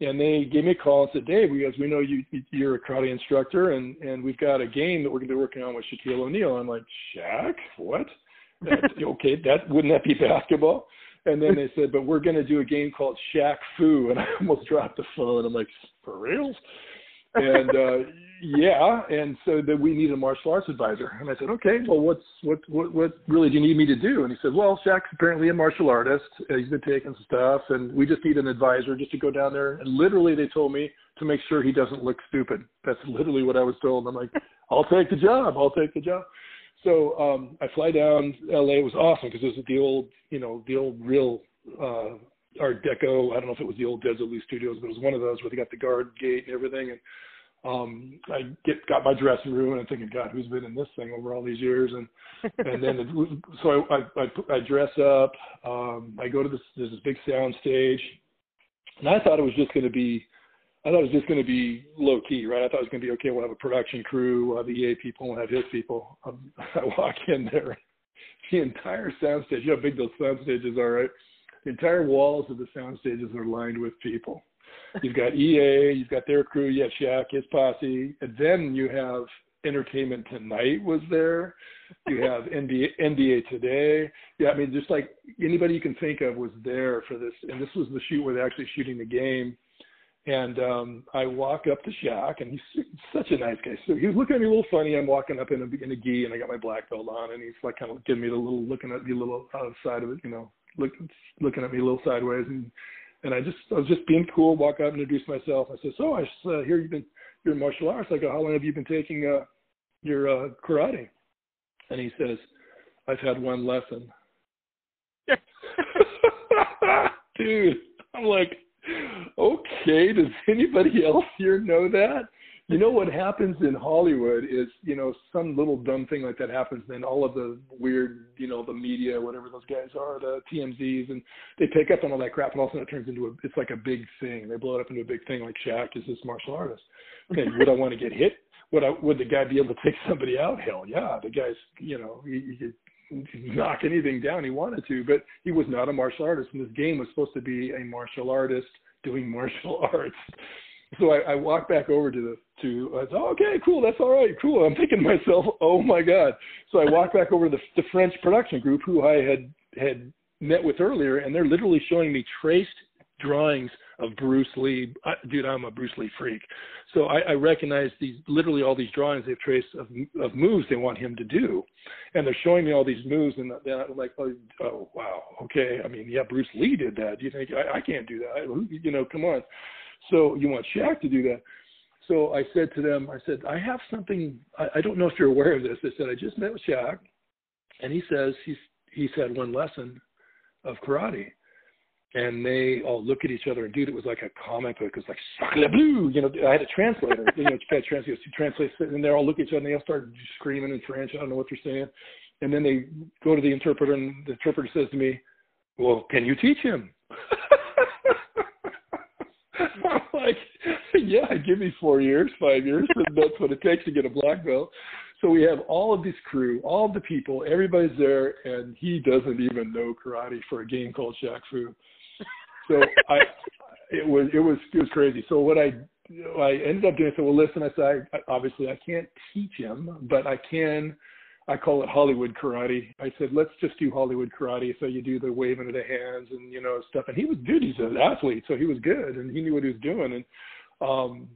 and they gave me a call and said, Dave, we guys we know you you're a karate instructor, and and we've got a game that we're going to be working on with Shaquille O'Neal. I'm like, Shaq, what? That, [LAUGHS] okay, that wouldn't that be basketball? And then they said, but we're going to do a game called Shaq Fu. And I almost dropped the phone. I'm like, for real? And uh, yeah. And so then we need a martial arts advisor. And I said, okay, well, what's what what what really do you need me to do? And he said, well, Shaq's apparently a martial artist. Uh, He's been taking stuff, and we just need an advisor just to go down there. And literally, they told me to make sure he doesn't look stupid. That's literally what I was told. I'm like, I'll take the job. I'll take the job. So um, I fly down LA. It was awesome because it was the old, you know, the old real uh, Art Deco. I don't know if it was the old Desilu Studios, but it was one of those where they got the guard gate and everything. And um, I get got my dressing room and I'm thinking, God, who's been in this thing over all these years? And [LAUGHS] and then it, so I, I I I dress up. Um, I go to this there's this big sound stage, and I thought it was just going to be I thought it was just going to be low key, right? I thought it was going to be okay. We'll have a production crew, we'll have EA people, we'll have his people. Um, [LAUGHS] I walk in there, the entire sound stage. You know how big those sound stages are, right? The entire walls of the sound stages are lined with people. You've got EA, you've got their crew, you have Shaq, his posse, and then you have Entertainment Tonight was there. You have NBA, NBA Today. Yeah, I mean, just like anybody you can think of was there for this. And this was the shoot where they're actually shooting the game. And um, I walk up to Shaq, and he's [LAUGHS] such a nice guy. So he's looking at me a little funny. I'm walking up in a, in a gi, and I got my black belt on, and he's like kind of giving me the little, looking at me a little outside of it, you know, look, looking at me a little sideways. And and I just, I was just being cool. Walk up and introduce myself. I said, "So I uh, hear you've been, you're in martial arts. I go, how long have you been taking uh, your uh, karate?" And he says, "I've had one lesson." [LAUGHS] [LAUGHS] Dude, I'm like, okay, does [LAUGHS] anybody else here know that? You know what happens in Hollywood is, you know, some little dumb thing like that happens, then all of the weird, you know, the media, whatever those guys are, the TMZs, and they pick up on all that crap, and all of a sudden it turns into a, it's like a big thing. They blow it up into a big thing, like Shaq is this martial artist. Okay, [LAUGHS] would I want to get hit? Would I, would the guy be able to take somebody out? Hell yeah, the guy's, you know, he, he could knock anything down he wanted to, but he was not a martial artist, and this game was supposed to be a martial artist doing [LAUGHS] martial arts. So I, I walked back over to the to I said, oh, okay, cool, that's all right, cool. I'm thinking to myself, [LAUGHS] oh my god. So I walked back over to the, the French production group who I had had met with earlier, and they're literally showing me traced drawings of Bruce Lee. I, dude, I'm a Bruce Lee freak. So I, I recognize these literally all these drawings they've traced of of moves they want him to do, and they're showing me all these moves, and then I'm like, oh, oh wow, okay. I mean, yeah, Bruce Lee did that. Do you think I, I can't do that? I, you know, come on. So you want Shaq to do that? So I said to them, I said, I have something. I, I don't know if you're aware of this. I said I just met with Shaq, and he says he's he's had one lesson of karate and they all look at each other and dude it was like a comic book. It was like sacre bleu you know i had a translator you know [LAUGHS] to translate to translate and they all look at each other and they all start screaming in french i don't know what they're saying. And then they go to the interpreter and the interpreter says to me well can you teach him? [LAUGHS] I'm like yeah give me four years five years that's what it takes to get a black belt. So we have all of this crew, all of the people, everybody's there, and he doesn't even know karate for a game called Shaq Fu. So I, it was it was it was crazy. So what I I ended up doing, I said, well, listen, I said, I, obviously I can't teach him, but I can. I call it Hollywood karate. I said, let's just do Hollywood karate. So you do the waving of the hands and you know stuff. And he was good. He's an athlete, so he was good, and he knew what he was doing. And um,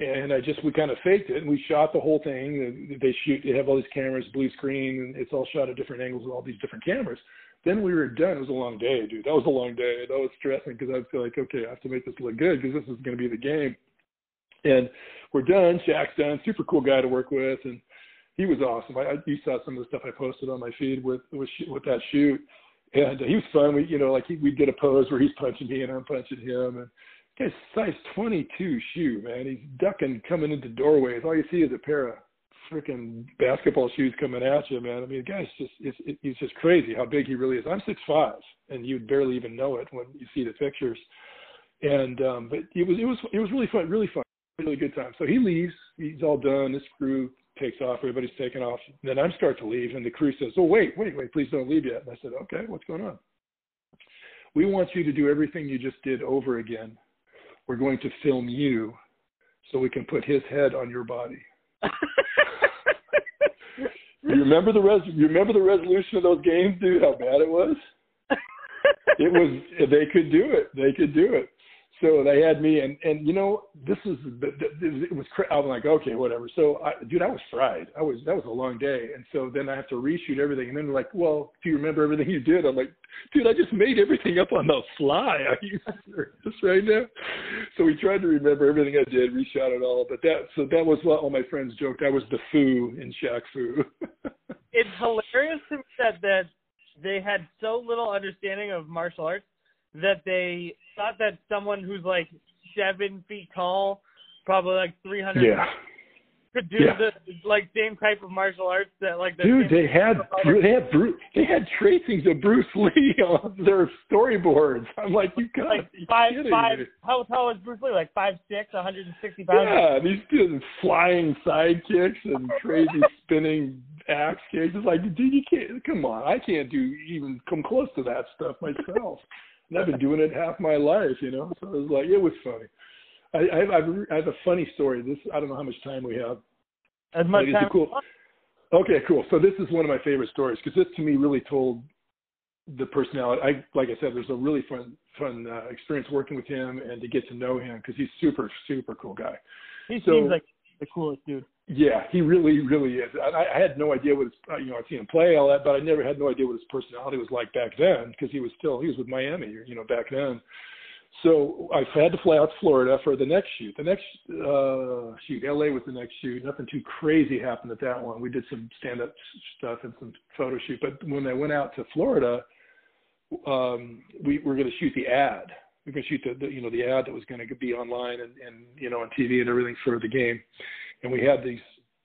and I just we kind of faked it and we shot the whole thing. They shoot, they have all these cameras, blue screen, and it's all shot at different angles with all these different cameras. Then we were done. It was a long day, dude. That was a long day. That was stressing because I feel like, okay, I have to make this look good because this is going to be the game. And we're done. Shaq's done. Super cool guy to work with, and he was awesome. I, I you saw some of the stuff I posted on my feed with with with that shoot, and he was fun. We you know like he, we did a pose where he's punching me and I'm punching him, and guy's size 22 shoe, man. He's ducking coming into doorways. All you see is a pair of freaking basketball shoes coming at you, man. I mean, the guy's just it's, it, he's just crazy how big he really is. I'm six five, and you'd barely even know it when you see the pictures. And um, but it was it was it was really fun, really fun, really good time. So he leaves. He's all done. This crew takes off. Everybody's taking off. And then I'm start to leave, and the crew says, "Oh wait, wait, wait! Please don't leave yet." And I said, "Okay, what's going on?" We want you to do everything you just did over again. We're going to film you so we can put his head on your body. [LAUGHS] You remember the res? You remember the resolution of those games, dude? How bad it was. it was. They could do it. They could do it. So they had me, and and you know this is it was. I'm like, okay, whatever. So I, dude, I was fried. I was that was a long day, and so then I have to reshoot everything, and then they're like, well, do you remember everything you did? I'm like, dude, I just made everything up on the fly. Are you serious right now? So we tried to remember everything I did, reshot it all, but that so that was what all my friends joked. I was the foo in Shaq Fu. [LAUGHS] it's hilarious to me that that they had so little understanding of martial arts that they thought that someone who's like seven feet tall, probably like three hundred, yeah. could do yeah. the like same type of martial arts that like the dude they had they had Bruce they had tracings of Bruce Lee [LAUGHS] on their storyboards. I'm like you got like five five. Me. How tall is Bruce Lee? Like five six, 160 pounds. Yeah, these dudes flying side kicks and crazy [LAUGHS] spinning axe kicks. It's like, dude, you can't. Come on, I can't do even come close to that stuff myself. [LAUGHS] And I've been doing it half my life, you know. So it was like it was funny. I, I, I've, I have a funny story. This I don't know how much time we have. As much time. Cool. Okay, cool. So this is one of my favorite stories because this to me really told the personality. I like I said, there's a really fun fun uh, experience working with him and to get to know him because he's super super cool guy. He so, seems like the coolest dude. Yeah, he really, really is. I, I had no idea what his, you know, I'd seen him play all that, but I never had no idea what his personality was like back then because he was still, he was with Miami, you know, back then. So I had to fly out to Florida for the next shoot. The next uh, shoot, LA was the next shoot. Nothing too crazy happened at that one. We did some stand-up stuff and some photo shoot. But when I went out to Florida, um, we were going to shoot the ad. We were going to shoot the, the, you know, the ad that was going to be online and, and you know on TV and everything for the game and we had these.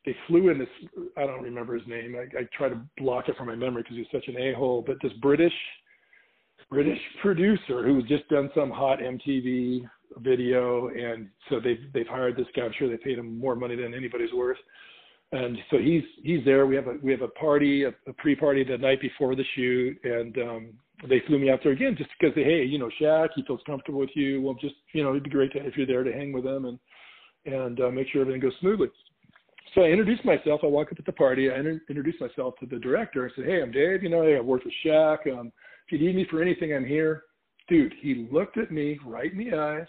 They flew in this. I don't remember his name. I, I try to block it from my memory because he's such an a hole. But this British British producer who's just done some hot MTV video, and so they've they've hired this guy. I'm sure they paid him more money than anybody's worth. and so he's he's there. We have a we have a party, a, a pre-party the night before the shoot, and um, they flew me out there again just because they hey you know Shaq he feels comfortable with you. Well, just you know it'd be great to, if you're there to hang with him and and uh, make sure everything goes smoothly. So I introduced myself. I walk up at the party. I inter- introduced myself to the director. I said, "Hey, I'm Dave. You know, hey, I work with Shaq. Um, if you need me for anything, I'm here." Dude, he looked at me right in the eyes.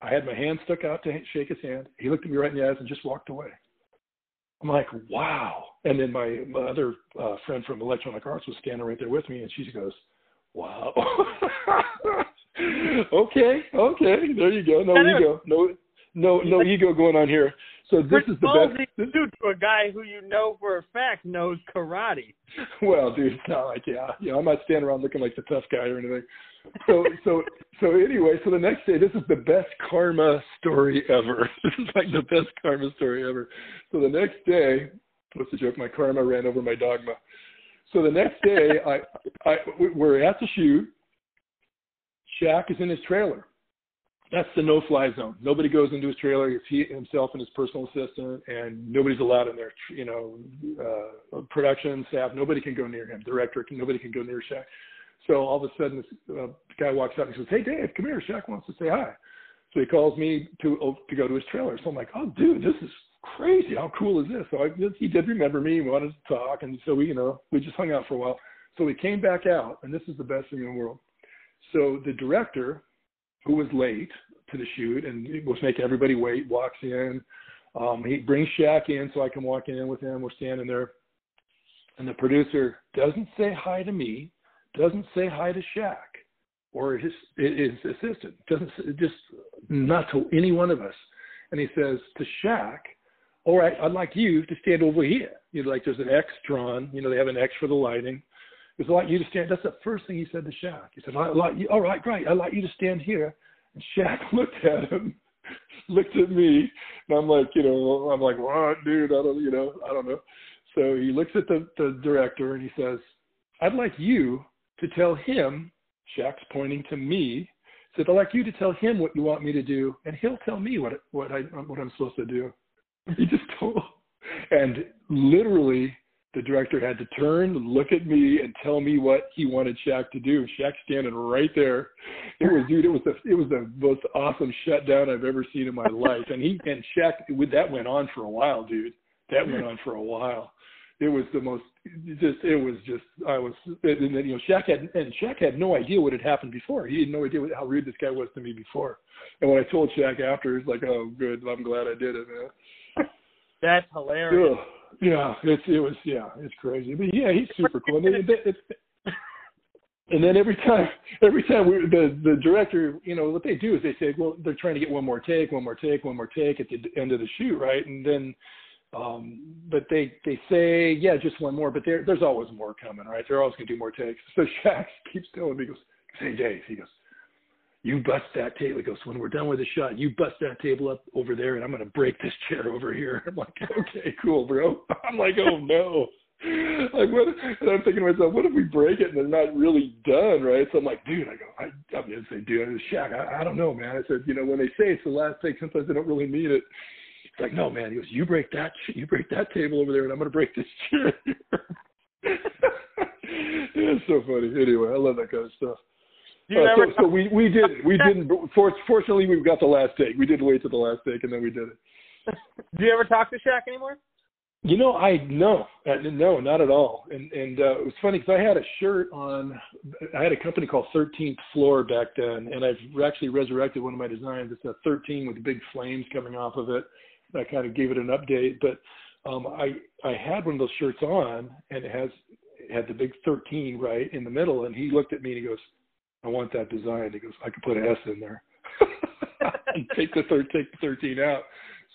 I had my hand stuck out to shake his hand. He looked at me right in the eyes and just walked away. I'm like, wow. And then my, my other uh, friend from Electronic Arts was standing right there with me, and she goes, wow. [LAUGHS] okay, okay, there you go. No ego, no, no, no ego going on here. So this is the best. This, to a guy who you know for a fact knows karate. [LAUGHS] Well, dude, it's not like yeah, you know, I'm not standing around looking like the tough guy or anything. So, so, so anyway, so the next day, this is the best karma story ever. [LAUGHS] This is like the best karma story ever. So the next day, what's the joke? My karma ran over my dogma. So the next day, [LAUGHS] I, I, we're at the shoot. Shaq is in his trailer that's the no-fly zone. Nobody goes into his trailer. It's he himself and his personal assistant, and nobody's allowed in there. You know, uh, production staff, nobody can go near him. Director, nobody can go near Shaq. So all of a sudden, this uh, guy walks up and says, "Hey, Dave, come here. Shaq wants to say hi." So he calls me to oh, to go to his trailer. So I'm like, "Oh, dude, this is crazy. How cool is this?" So I, he did remember me, He wanted to talk, and so we, you know, we just hung out for a while. So we came back out, and this is the best thing in the world. So the director who was late to the shoot and was making everybody wait, walks in. Um, he brings Shaq in so I can walk in with him. We're standing there. And the producer doesn't say hi to me, doesn't say hi to Shaq or his, his assistant, doesn't just not to any one of us. And he says to Shaq, all right, I'd like you to stand over here. You know, like there's an X drawn, you know, they have an X for the lighting. It's like you to stand. That's the first thing he said to Shaq. He said, "I like you. All right, great. I'd like you to stand here." And Shaq [LAUGHS] looked at him, looked at me, and I'm like, you know, I'm like, what, dude? I don't, you know, I don't know. So he looks at the the director and he says, "I'd like you to tell him." Shaq's pointing to me. Said, "I'd like you to tell him what you want me to do, and he'll tell me what what I what I'm supposed to do." [LAUGHS] He just told, and literally the director had to turn, look at me, and tell me what he wanted Shaq to do. Shaq standing right there. It was, dude. It was the it was the most awesome shutdown I've ever seen in my life. And he and Shaq, with that went on for a while, dude. That went on for a while. It was the most just. It was just. I was. And then you know, Shaq had and Shaq had no idea what had happened before. He had no idea how rude this guy was to me before. And when I told Shaq after, he's like, "Oh, good. I'm glad I did it, man." That's hilarious. Ugh. Yeah, it's it was yeah, it's crazy. But yeah, he's super cool. And, then, and then every time, every time we the the director, you know, what they do is they say, well, they're trying to get one more take, one more take, one more take at the end of the shoot, right? And then, um, but they they say, yeah, just one more, but there there's always more coming, right? They're always gonna do more takes. So [LAUGHS] Shaq keeps telling me, he goes, hey Dave, he goes, you bust that table. He goes, when we're done with the shot, you bust that table up over there, and I'm going to break this [LAUGHS] chair over here. I'm like, okay, cool, bro. [LAUGHS] I'm like, oh no. Like what? And I'm thinking to myself, what if we break it and they're not really done, right? So I'm like, dude, I go, I, I'm going to say, dude, it's Shaq. I, I don't know, man. I said, you know, when they say it's the last take, sometimes they don't really mean it. It's like, no, man. He goes, you break that, you break that table over there, and I'm going to break this [LAUGHS] chair. it's so funny. Anyway, I love that kind of stuff. Uh, so, so we we did we [LAUGHS] didn't. For, Fortunately, we've got the last take. We did wait to the last take, and then we did it. [LAUGHS] Do you ever talk to Shaq anymore? You know, I no, uh, no, not at all. And and uh, it was funny because I had a shirt on. I had a company called Thirteenth Floor back then, and I've actually resurrected one of my designs. It's a 13 with big flames coming off of it. I kind of gave it an update, but um, I I had one of those shirts on, and it has it had the big 13 right in the middle. And he looked at me and he goes, I want that design. He goes, I could put an S in there. and [LAUGHS] take the third, take the 13 out.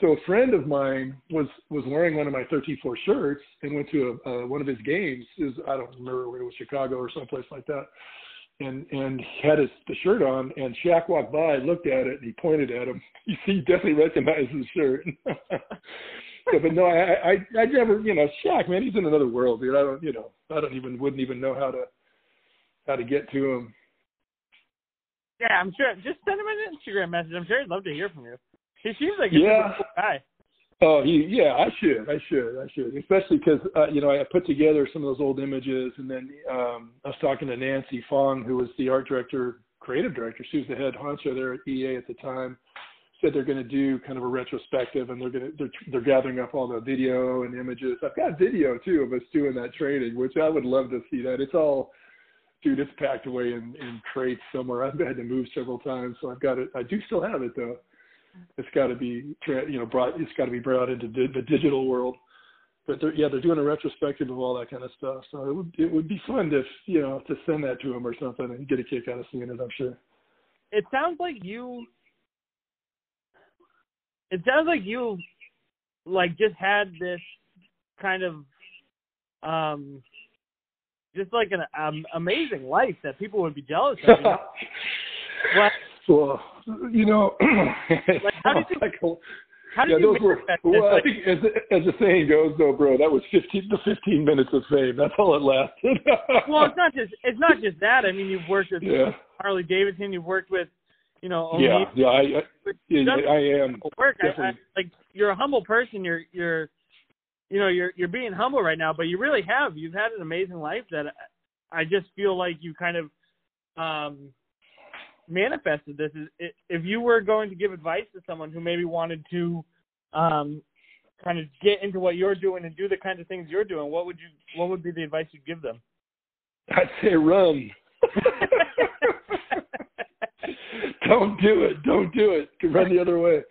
So a friend of mine was was wearing one of my 13-4 shirts and went to a, uh, one of his games. Is I don't remember where it was, Chicago or someplace like that. And and he had his the shirt on, and Shaq walked by, looked at it, and he pointed at him. You [LAUGHS] see, he definitely recognized his shirt. [LAUGHS] so, but no, I, I I never, you know, Shaq, man, he's in another world, dude. I don't, you know, I don't even wouldn't even know how to how to get to him yeah, I'm sure. Just send him an Instagram message. I'm sure he'd love to hear from you. He seems like a yeah. cool guy. Oh, he, yeah, I should, I should, I should, especially because uh, you know I put together some of those old images, and then um, I was talking to Nancy Fong, who was the art director, creative director. She was the head honcho there at EA at the time. Said they're going to do kind of a retrospective, and they're going to they're, they're gathering up all the video and images. I've got video too of us doing that training, which I would love to see. That it's all, dude, it's packed away in, in crates somewhere. I've had to move several times, so I've got it. I do still have it though it's got to be you know brought it's got to be brought into the digital world but they're, yeah they're doing a retrospective of all that kind of stuff so it would it would be fun to you know to send that to them or something and get a kick out of seeing it i'm sure it sounds like you it sounds like you like just had this kind of um just like an um, amazing life that people would be jealous of you know? [LAUGHS] well, well, you know, [CLEARS THROAT] like how did you, like, how did yeah, you those were, well, I think as as the saying goes, though, bro, that was fifteen the fifteen minutes of fame. That's all it lasted. [LAUGHS] well, it's not just it's not just that. I mean, you've worked with yeah. Harley Davidson. You've worked with, you know, O'Neill. yeah, yeah, I, I, yeah, I am. Work. I, I, like you're a humble person. You're you're, you know, you're you're being humble right now, but you really have. You've had an amazing life that I just feel like you kind of um manifested this is if you were going to give advice to someone who maybe wanted to um, kind of get into what you're doing and do the kinds of things you're doing, what would you what would be the advice you'd give them? I'd say run. [LAUGHS] [LAUGHS] Don't do it. Don't do it. Run the other way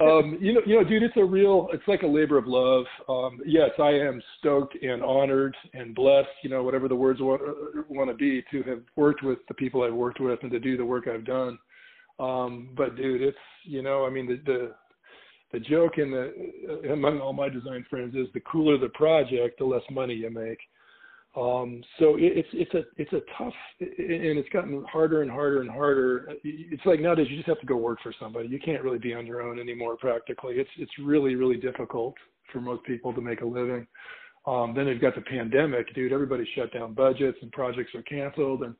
um, you know, you know, dude, it's a real, it's like a labor of love. Um, yes, I am stoked and honored and blessed, you know, whatever the words want, want to be, to have worked with the people I've worked with and to do the work I've done. Um, but dude, it's, you know, I mean, the, the, the joke in the among all my design friends is the cooler the project, the less money you make. Um, so it, it's it's a it's a tough and it's gotten harder and harder and harder. It's like nowadays you just have to go work for somebody. You can't really be on your own anymore. Practically, it's it's really really difficult for most people to make a living. Um, then they've got the pandemic, dude. Everybody shut down budgets and projects are canceled, and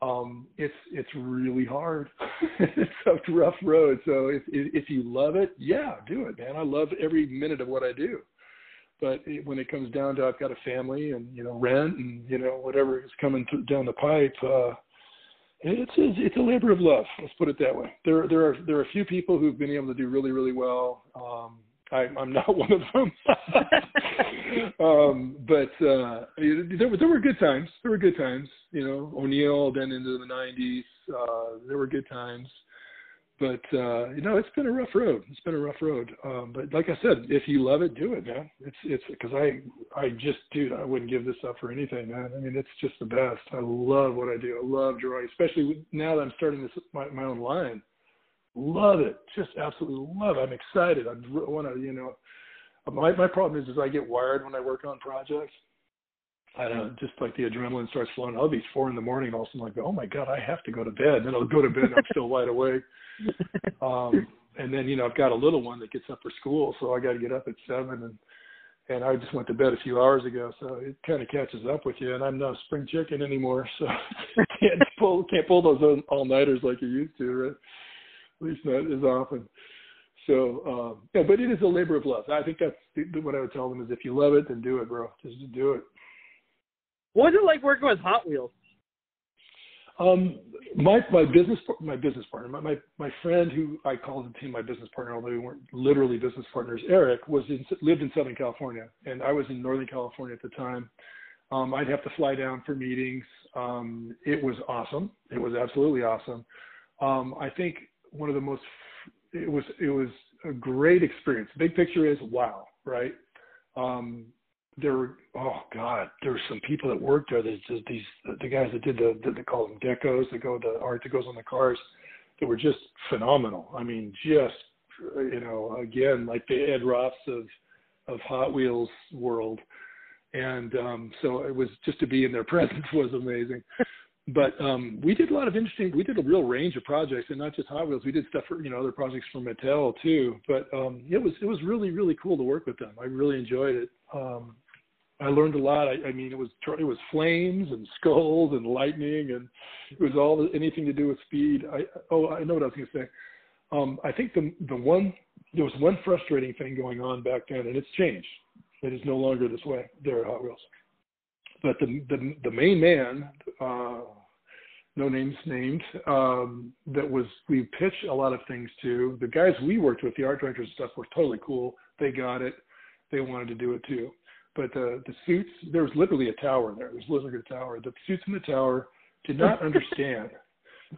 um, it's it's really hard. [LAUGHS] it's a rough road. So if if you love it, yeah, do it, man. I love every minute of what I do but it, when it comes down to I've got a family and you know rent and you know whatever is coming down the pipe, uh, it's it's it's a labor of love. Let's put it that way. There there are there are a few people who've been able to do really really well. Um, I, I'm not [LAUGHS] one of them, [LAUGHS] um, but uh, there were there were good times. There were good times. You know, O'Neill then into the '90s. Uh, there were good times but uh, you know, it's been a rough road. It's been a rough road. Um, but like I said, if you love it, do it, man. It's it's because I I just dude, I wouldn't give this up for anything, man. I mean, it's just the best. I love what I do. I love drawing, especially now that I'm starting this my, my own line. Love it, just absolutely love. it. I'm excited. I want to, you know. My my problem is, is I get wired when I work on projects. I don't know, just like the adrenaline starts flowing. I'll be four in the morning, and all of a sudden, like, oh my god, I have to go to bed. Then I'll go to bed, and I'm still wide awake. [LAUGHS] Um, and then you know, I've got a little one that gets up for school, so I got to get up at seven, and and I just went to bed a few hours ago, so it kind of catches up with you. And I'm not spring chicken anymore, so [LAUGHS] can't pull can't pull those all nighters like you used to, right? At least not as often. So, um, yeah, but it is a labor of love. I think that's what I would tell them is if you love it, then do it, bro. Just do it. What was it like working with Hot Wheels? Um, my my business my business partner, my, my my friend who I called him my business partner, although we weren't literally business partners. Eric was in lived in Southern California, and I was in Northern California at the time. Um, I'd have to fly down for meetings. Um, it was awesome. It was absolutely awesome. Um, I think one of the most it was it was a great experience. big picture is wow, right? Um, there were oh god, there were some people that worked there. There's just these the guys that did the, the they call them decos that go the art that goes on the cars that were just phenomenal. I mean, just you know, again like the Ed Roths of of Hot Wheels world. And um, so it was just to be in their [LAUGHS] presence was amazing. but um, we did a lot of interesting. We did a real range of projects, and not just Hot Wheels. We did stuff for you know other projects for Mattel too. But um, it was it was really really cool to work with them. I really enjoyed it. Um, I learned a lot. I, I mean, it was it was flames and skulls and lightning, and it was all anything to do with speed. I oh, I know what I was going to say. Um, I think the the one there was one frustrating thing going on back then, and it's changed. It is no longer this way there at Hot Wheels. But the the, the main man, uh, no names named, um, that was we pitched a lot of things to. The guys we worked with, the art directors and stuff, were totally cool. They got it. They wanted to do it too. But the the suits, there was literally a tower there. There was literally a tower. The suits in the tower did not [LAUGHS] understand.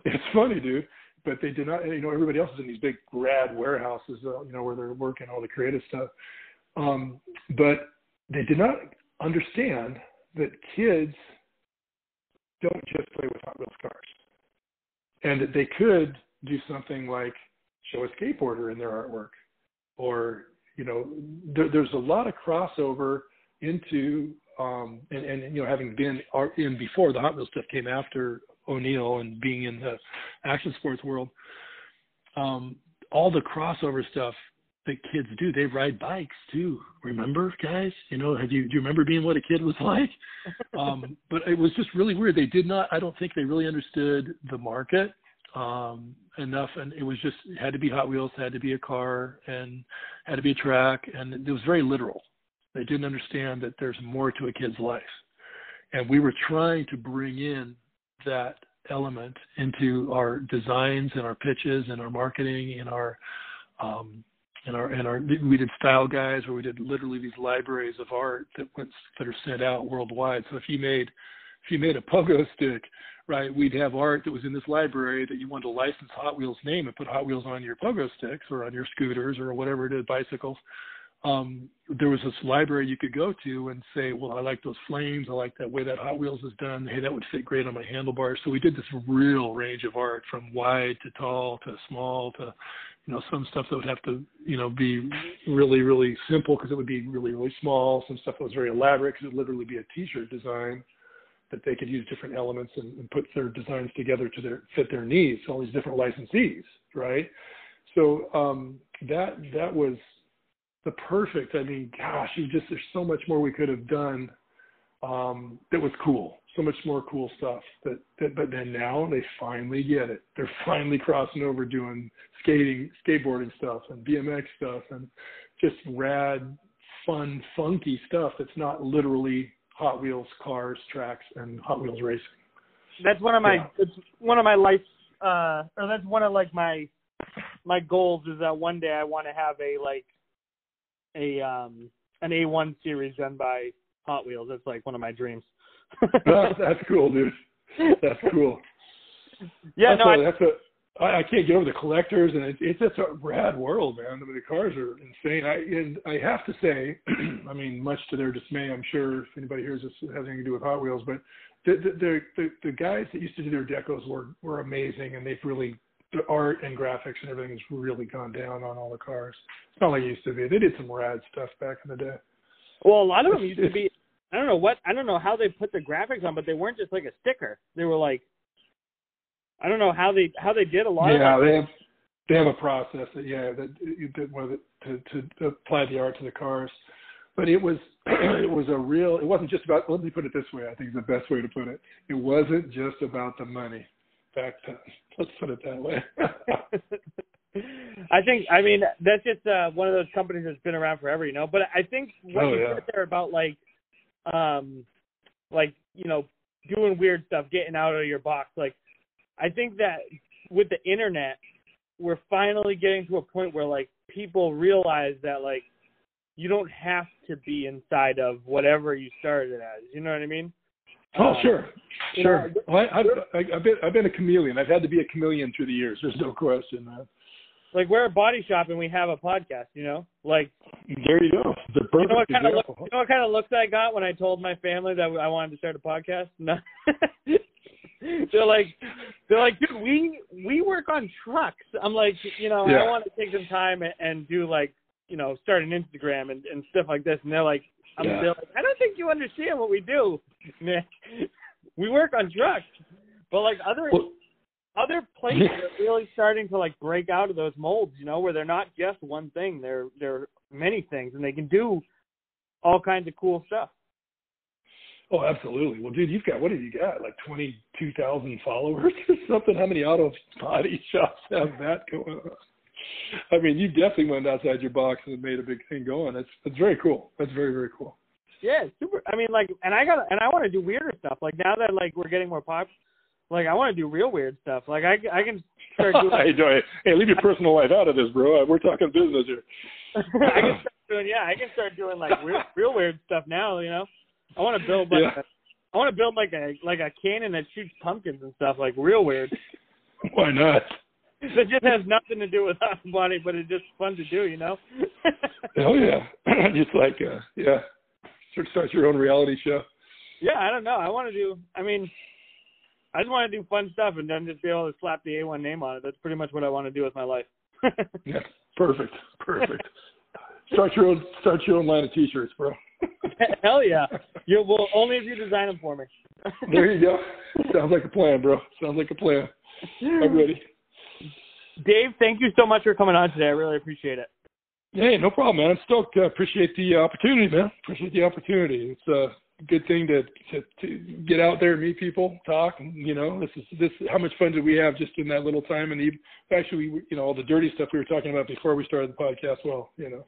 it's funny, dude but they did not. You know, everybody else is in these big rad warehouses, uh, you know, where they're working all the creative stuff. Um, but they did not understand that kids don't just play with Hot Wheels cars, and that they could do something like show a skateboarder in their artwork, or you know, there, there's a lot of crossover into um, and, and you know having been in before the Hot Wheels stuff came after O'Neill and being in the action sports world, um, all the crossover stuff that kids do, they ride bikes too. Remember, guys? You know, have you do you remember being what a kid was [LAUGHS] like? um, but it was just really weird. They did not. I don't think they really understood the market um, enough, and it was just it had to be Hot Wheels, had to be a car, and had to be a track, and it was very literal. They didn't understand that there's more to a kid's life, and we were trying to bring in that element into our designs and our pitches and our marketing and our um, and our and our we did style guides where we did literally these libraries of art that went that are sent out worldwide. So if you made if you made a pogo [LAUGHS] stick, right, we'd have art that was in this library that you wanted to license Hot Wheels name and put Hot Wheels on your pogo sticks or on your scooters or whatever it is, bicycles um, there was this library you could go to and say, well, I like those flames. I like that way that Hot Wheels is done. Hey, that would fit great on my handlebars. So we did this real range of art from wide to tall to small to, you know, some stuff that would have to, you know, be really, really simple because it would be really, really small. Some stuff that was very elaborate because it would literally be a T-shirt design that they could use different elements and, and put their designs together to their fit their needs. All these different licensees, right? So um, that that was the perfect. I mean, gosh, you just there's so much more we could have done um, that was cool. So much more cool stuff. That, that but then now they finally get it. They're [LAUGHS] finally crossing over doing skating, skateboarding stuff and BMX stuff and just rad, fun, funky stuff that's not literally Hot Wheels cars, tracks, and Hot Wheels racing. That's one of my yeah. it's one of my life uh or that's one of like my my goals is that one day I want to have a like a um an A1 series done by Hot Wheels. That's like one of my dreams. [LAUGHS] that's, that's cool, dude. That's cool. Yeah, that's no, a, I, that's a. I, I can't get over the collectors, and it, it's just a rad world, man. I mean, the cars are insane. I and I have to say, [CLEARS THROAT] I mean, much to their dismay, I'm sure if anybody hears this has anything to do with Hot Wheels, but the the the, the guys that used to do their decos were were amazing, and they've really the art and graphics and everything has really gone down on all the cars. It's not like it used to be. They did some rad stuff back in the day. Well, a lot of them used to [LAUGHS] be. I don't know what. I don't know how they put the graphics on, but they weren't just like a sticker. They were like. I don't know how they how they did a lot. Yeah, of they have they have a process that yeah that that was to to apply the art to the cars, but it was [CLEARS THROAT] it was a real. It wasn't just about. Let me put it this way. I think is the best way to put it. It wasn't just about the money back then. Let's put it that way. [LAUGHS] I think I mean that's just uh, one of those companies that's been around forever, you know. But I think what oh, you yeah. said there about like, um, like you know, doing weird stuff, getting out of your box. Like, I think that with the internet, we're finally getting to a point where like people realize that like you don't have to be inside of whatever you started as. You know what I mean? Oh, um, sure, sure. Know, well, I, I've, I've been I've been a chameleon. I've had to be a chameleon through the years. There's no question, man. Like we're a body shop and we have a podcast, you know. Like there you go. The you know what kind of look, you know what kind of looks I got when I told my family that I wanted to start a podcast? [LAUGHS] No. they're like, they're like, dude, we we work on trucks. I'm like, you know, yeah. I want to take some time and, and do like, you know, start an Instagram and, and stuff like this. And they're like, I'm yeah. they're like, I don't think you understand what we do. Nick. [LAUGHS] we work on trucks, but like other well, other places [LAUGHS] are really starting to like break out of those molds, you know, where they're not just one thing. They're they're many things, and they can do all kinds of cool stuff. Oh, absolutely. Well, dude, you've got what have you got? Like twenty two thousand followers [LAUGHS] or something? How many auto body shops have that going on? I mean, you definitely went outside your box and made a big thing going. That's that's very cool. That's very very cool. Yeah, super. I mean, like, and I got and I want to do weirder stuff. Like now that like we're getting more pop, like I want to do real weird stuff. Like I I can start doing. [LAUGHS] hey, hey, leave your personal life out of this, bro. We're talking business here. [LAUGHS] I can start doing yeah. I can start doing like real, real weird stuff now. You know, I want to build like Yeah. a, I want to build like a like a cannon that shoots pumpkins and stuff. Like real weird. Why not? That just has nothing to do with our body, but it's just fun to do. You know. [LAUGHS] Hell yeah. [CLEARS THROAT] just like uh yeah. Sort of start your own reality show. Yeah, I don't know. I want to do. I mean, I just want to do fun stuff and then just be able to slap the A1 name on it. That's pretty much what I want to do with my life. [LAUGHS] Yeah. Perfect. Perfect. start your own start your own line of t shirts, bro. [LAUGHS] Hell yeah! You will only if you design them for me. there you go. Sounds like a plan, bro. Sounds like a plan. I'm ready. Dave, thank you so much for coming on today. I really appreciate it. Hey, no problem, man. I'm stoked. I appreciate the opportunity, man. Appreciate the opportunity. It's a good thing to, to to get out there, meet people, talk. And, you know, this is this. How much fun did we have just in that little time? And even, actually, we, you know, all the dirty stuff we were talking about before we started the podcast. Well, you know,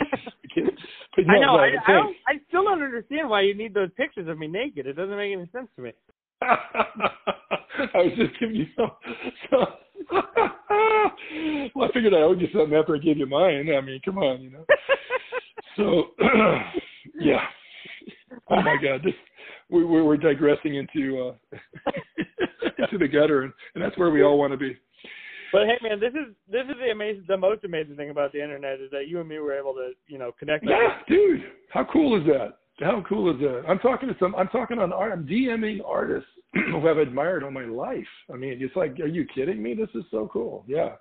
[LAUGHS] but I know. no, I, I don't. I still don't understand why you need those pictures of me naked. It doesn't make any sense to me. I was just giving you some. some [LAUGHS] well, I figured I owed you something after I gave you mine. I mean, come on, you know. [LAUGHS] So, [CLEARS THROAT] yeah. Oh my God, this we, we're, we're digressing into uh, [LAUGHS] into the gutter, and, and that's where we all want to be. But hey, man, this is this is the amazing, the most amazing thing about the internet is that you and me were able to, you know, connect. Yeah, dude, how cool is that? How cool is that? I'm talking to some. I'm talking on. art- I'm DMing artists [CLEARS THROAT] who I've admired all my life. I mean, it's like, are you kidding me? This is so cool. Yeah,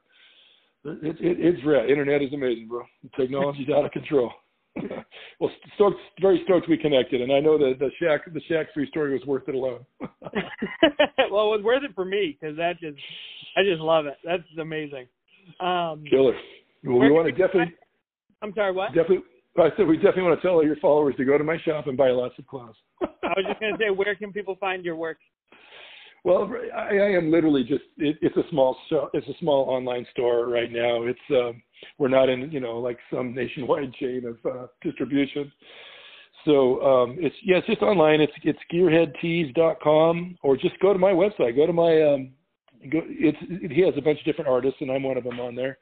it, it, it's rad. Internet is amazing, bro. Technology's out of control. [LAUGHS] well, stoked, very stoked we connected, and I know that the Shaq, the Shaq Fu story was worth it alone. [LAUGHS] [LAUGHS] well, it was worth it for me because that just, I just love it. That's amazing. Um, Killer. Well, we want to definitely, I'm sorry, what? definitely. I said we definitely want to tell all your followers to go to my shop and buy lots of clothes. I was just gonna say, where can people find your work? Well, I, I am literally just it, it's a small show, it's a small online store right now. It's um, we're not in you know like some nationwide [LAUGHS] chain of uh, distribution. So um, it's yeah, it's just online. It's it's gearheadtees.com or just go to my website. Go to my um, go. It's he has a bunch of different artists and I'm one of them on there.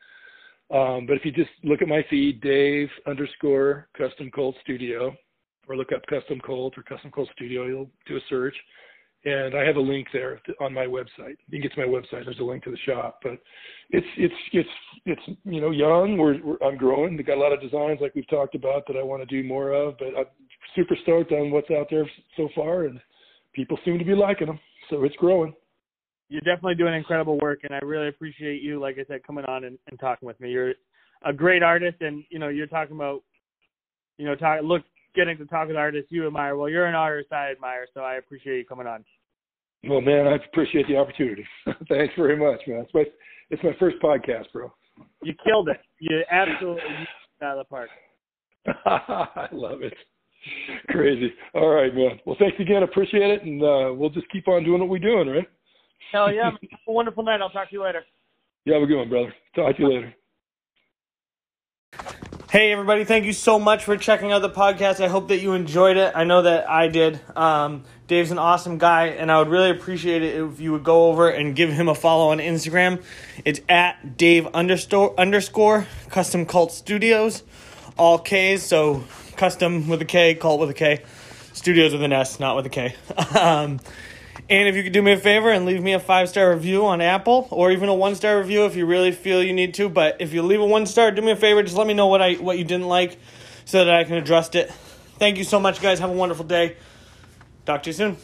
Um, but if you just look at my feed, Dave underscore Kustom Kult Studio, or look up Kustom Kult or Kustom Kult Studio, you'll do a search and I have a link there on my website. You can get to my website. There's a link to the shop, but it's it's it's it's you know young. We're, we're I'm growing. We got a lot of designs like we've talked about that I want to do more of. But I'm super stoked on what's out there so far, and people seem to be liking them. So it's growing. You're definitely doing incredible work, and I really appreciate you, like I said, coming on and, and talking with me. You're a great artist, and you know, you're talking about, you know, talk, look, getting to talk with artists you admire. Well, you're an artist I admire, so I appreciate you coming on. Well, man, I appreciate the opportunity. [LAUGHS] Thanks very much, man. It's my it's my first podcast, bro. You killed it. You absolutely [LAUGHS] out of the park. [LAUGHS] I love it. Crazy. All right, man. Well, thanks again. Appreciate it, and uh, we'll just keep on doing what we're doing, right? Hell yeah! man. [LAUGHS] Have a wonderful night. I'll talk to you later. Yeah, have a good one, brother. Talk to you later. Hey, everybody, thank you so much for checking out the podcast. I hope that you enjoyed it. I know that I did. Um, Dave's an awesome guy, and I would really appreciate it if you would go over and give him a follow on Instagram. It's at Dave underscore, underscore Kustom Kult Studios, all K's, so custom with a K, cult with a K, studios with an S, not with a K. [LAUGHS] um, and if you could do me a favor and leave me a five star review on Apple, or even a one star review if you really feel you need to. But if you leave a one star, do me a favor, just let me know what I what you didn't like, so that I can address it. Thank you so much, guys. Have a wonderful day. Talk to you soon.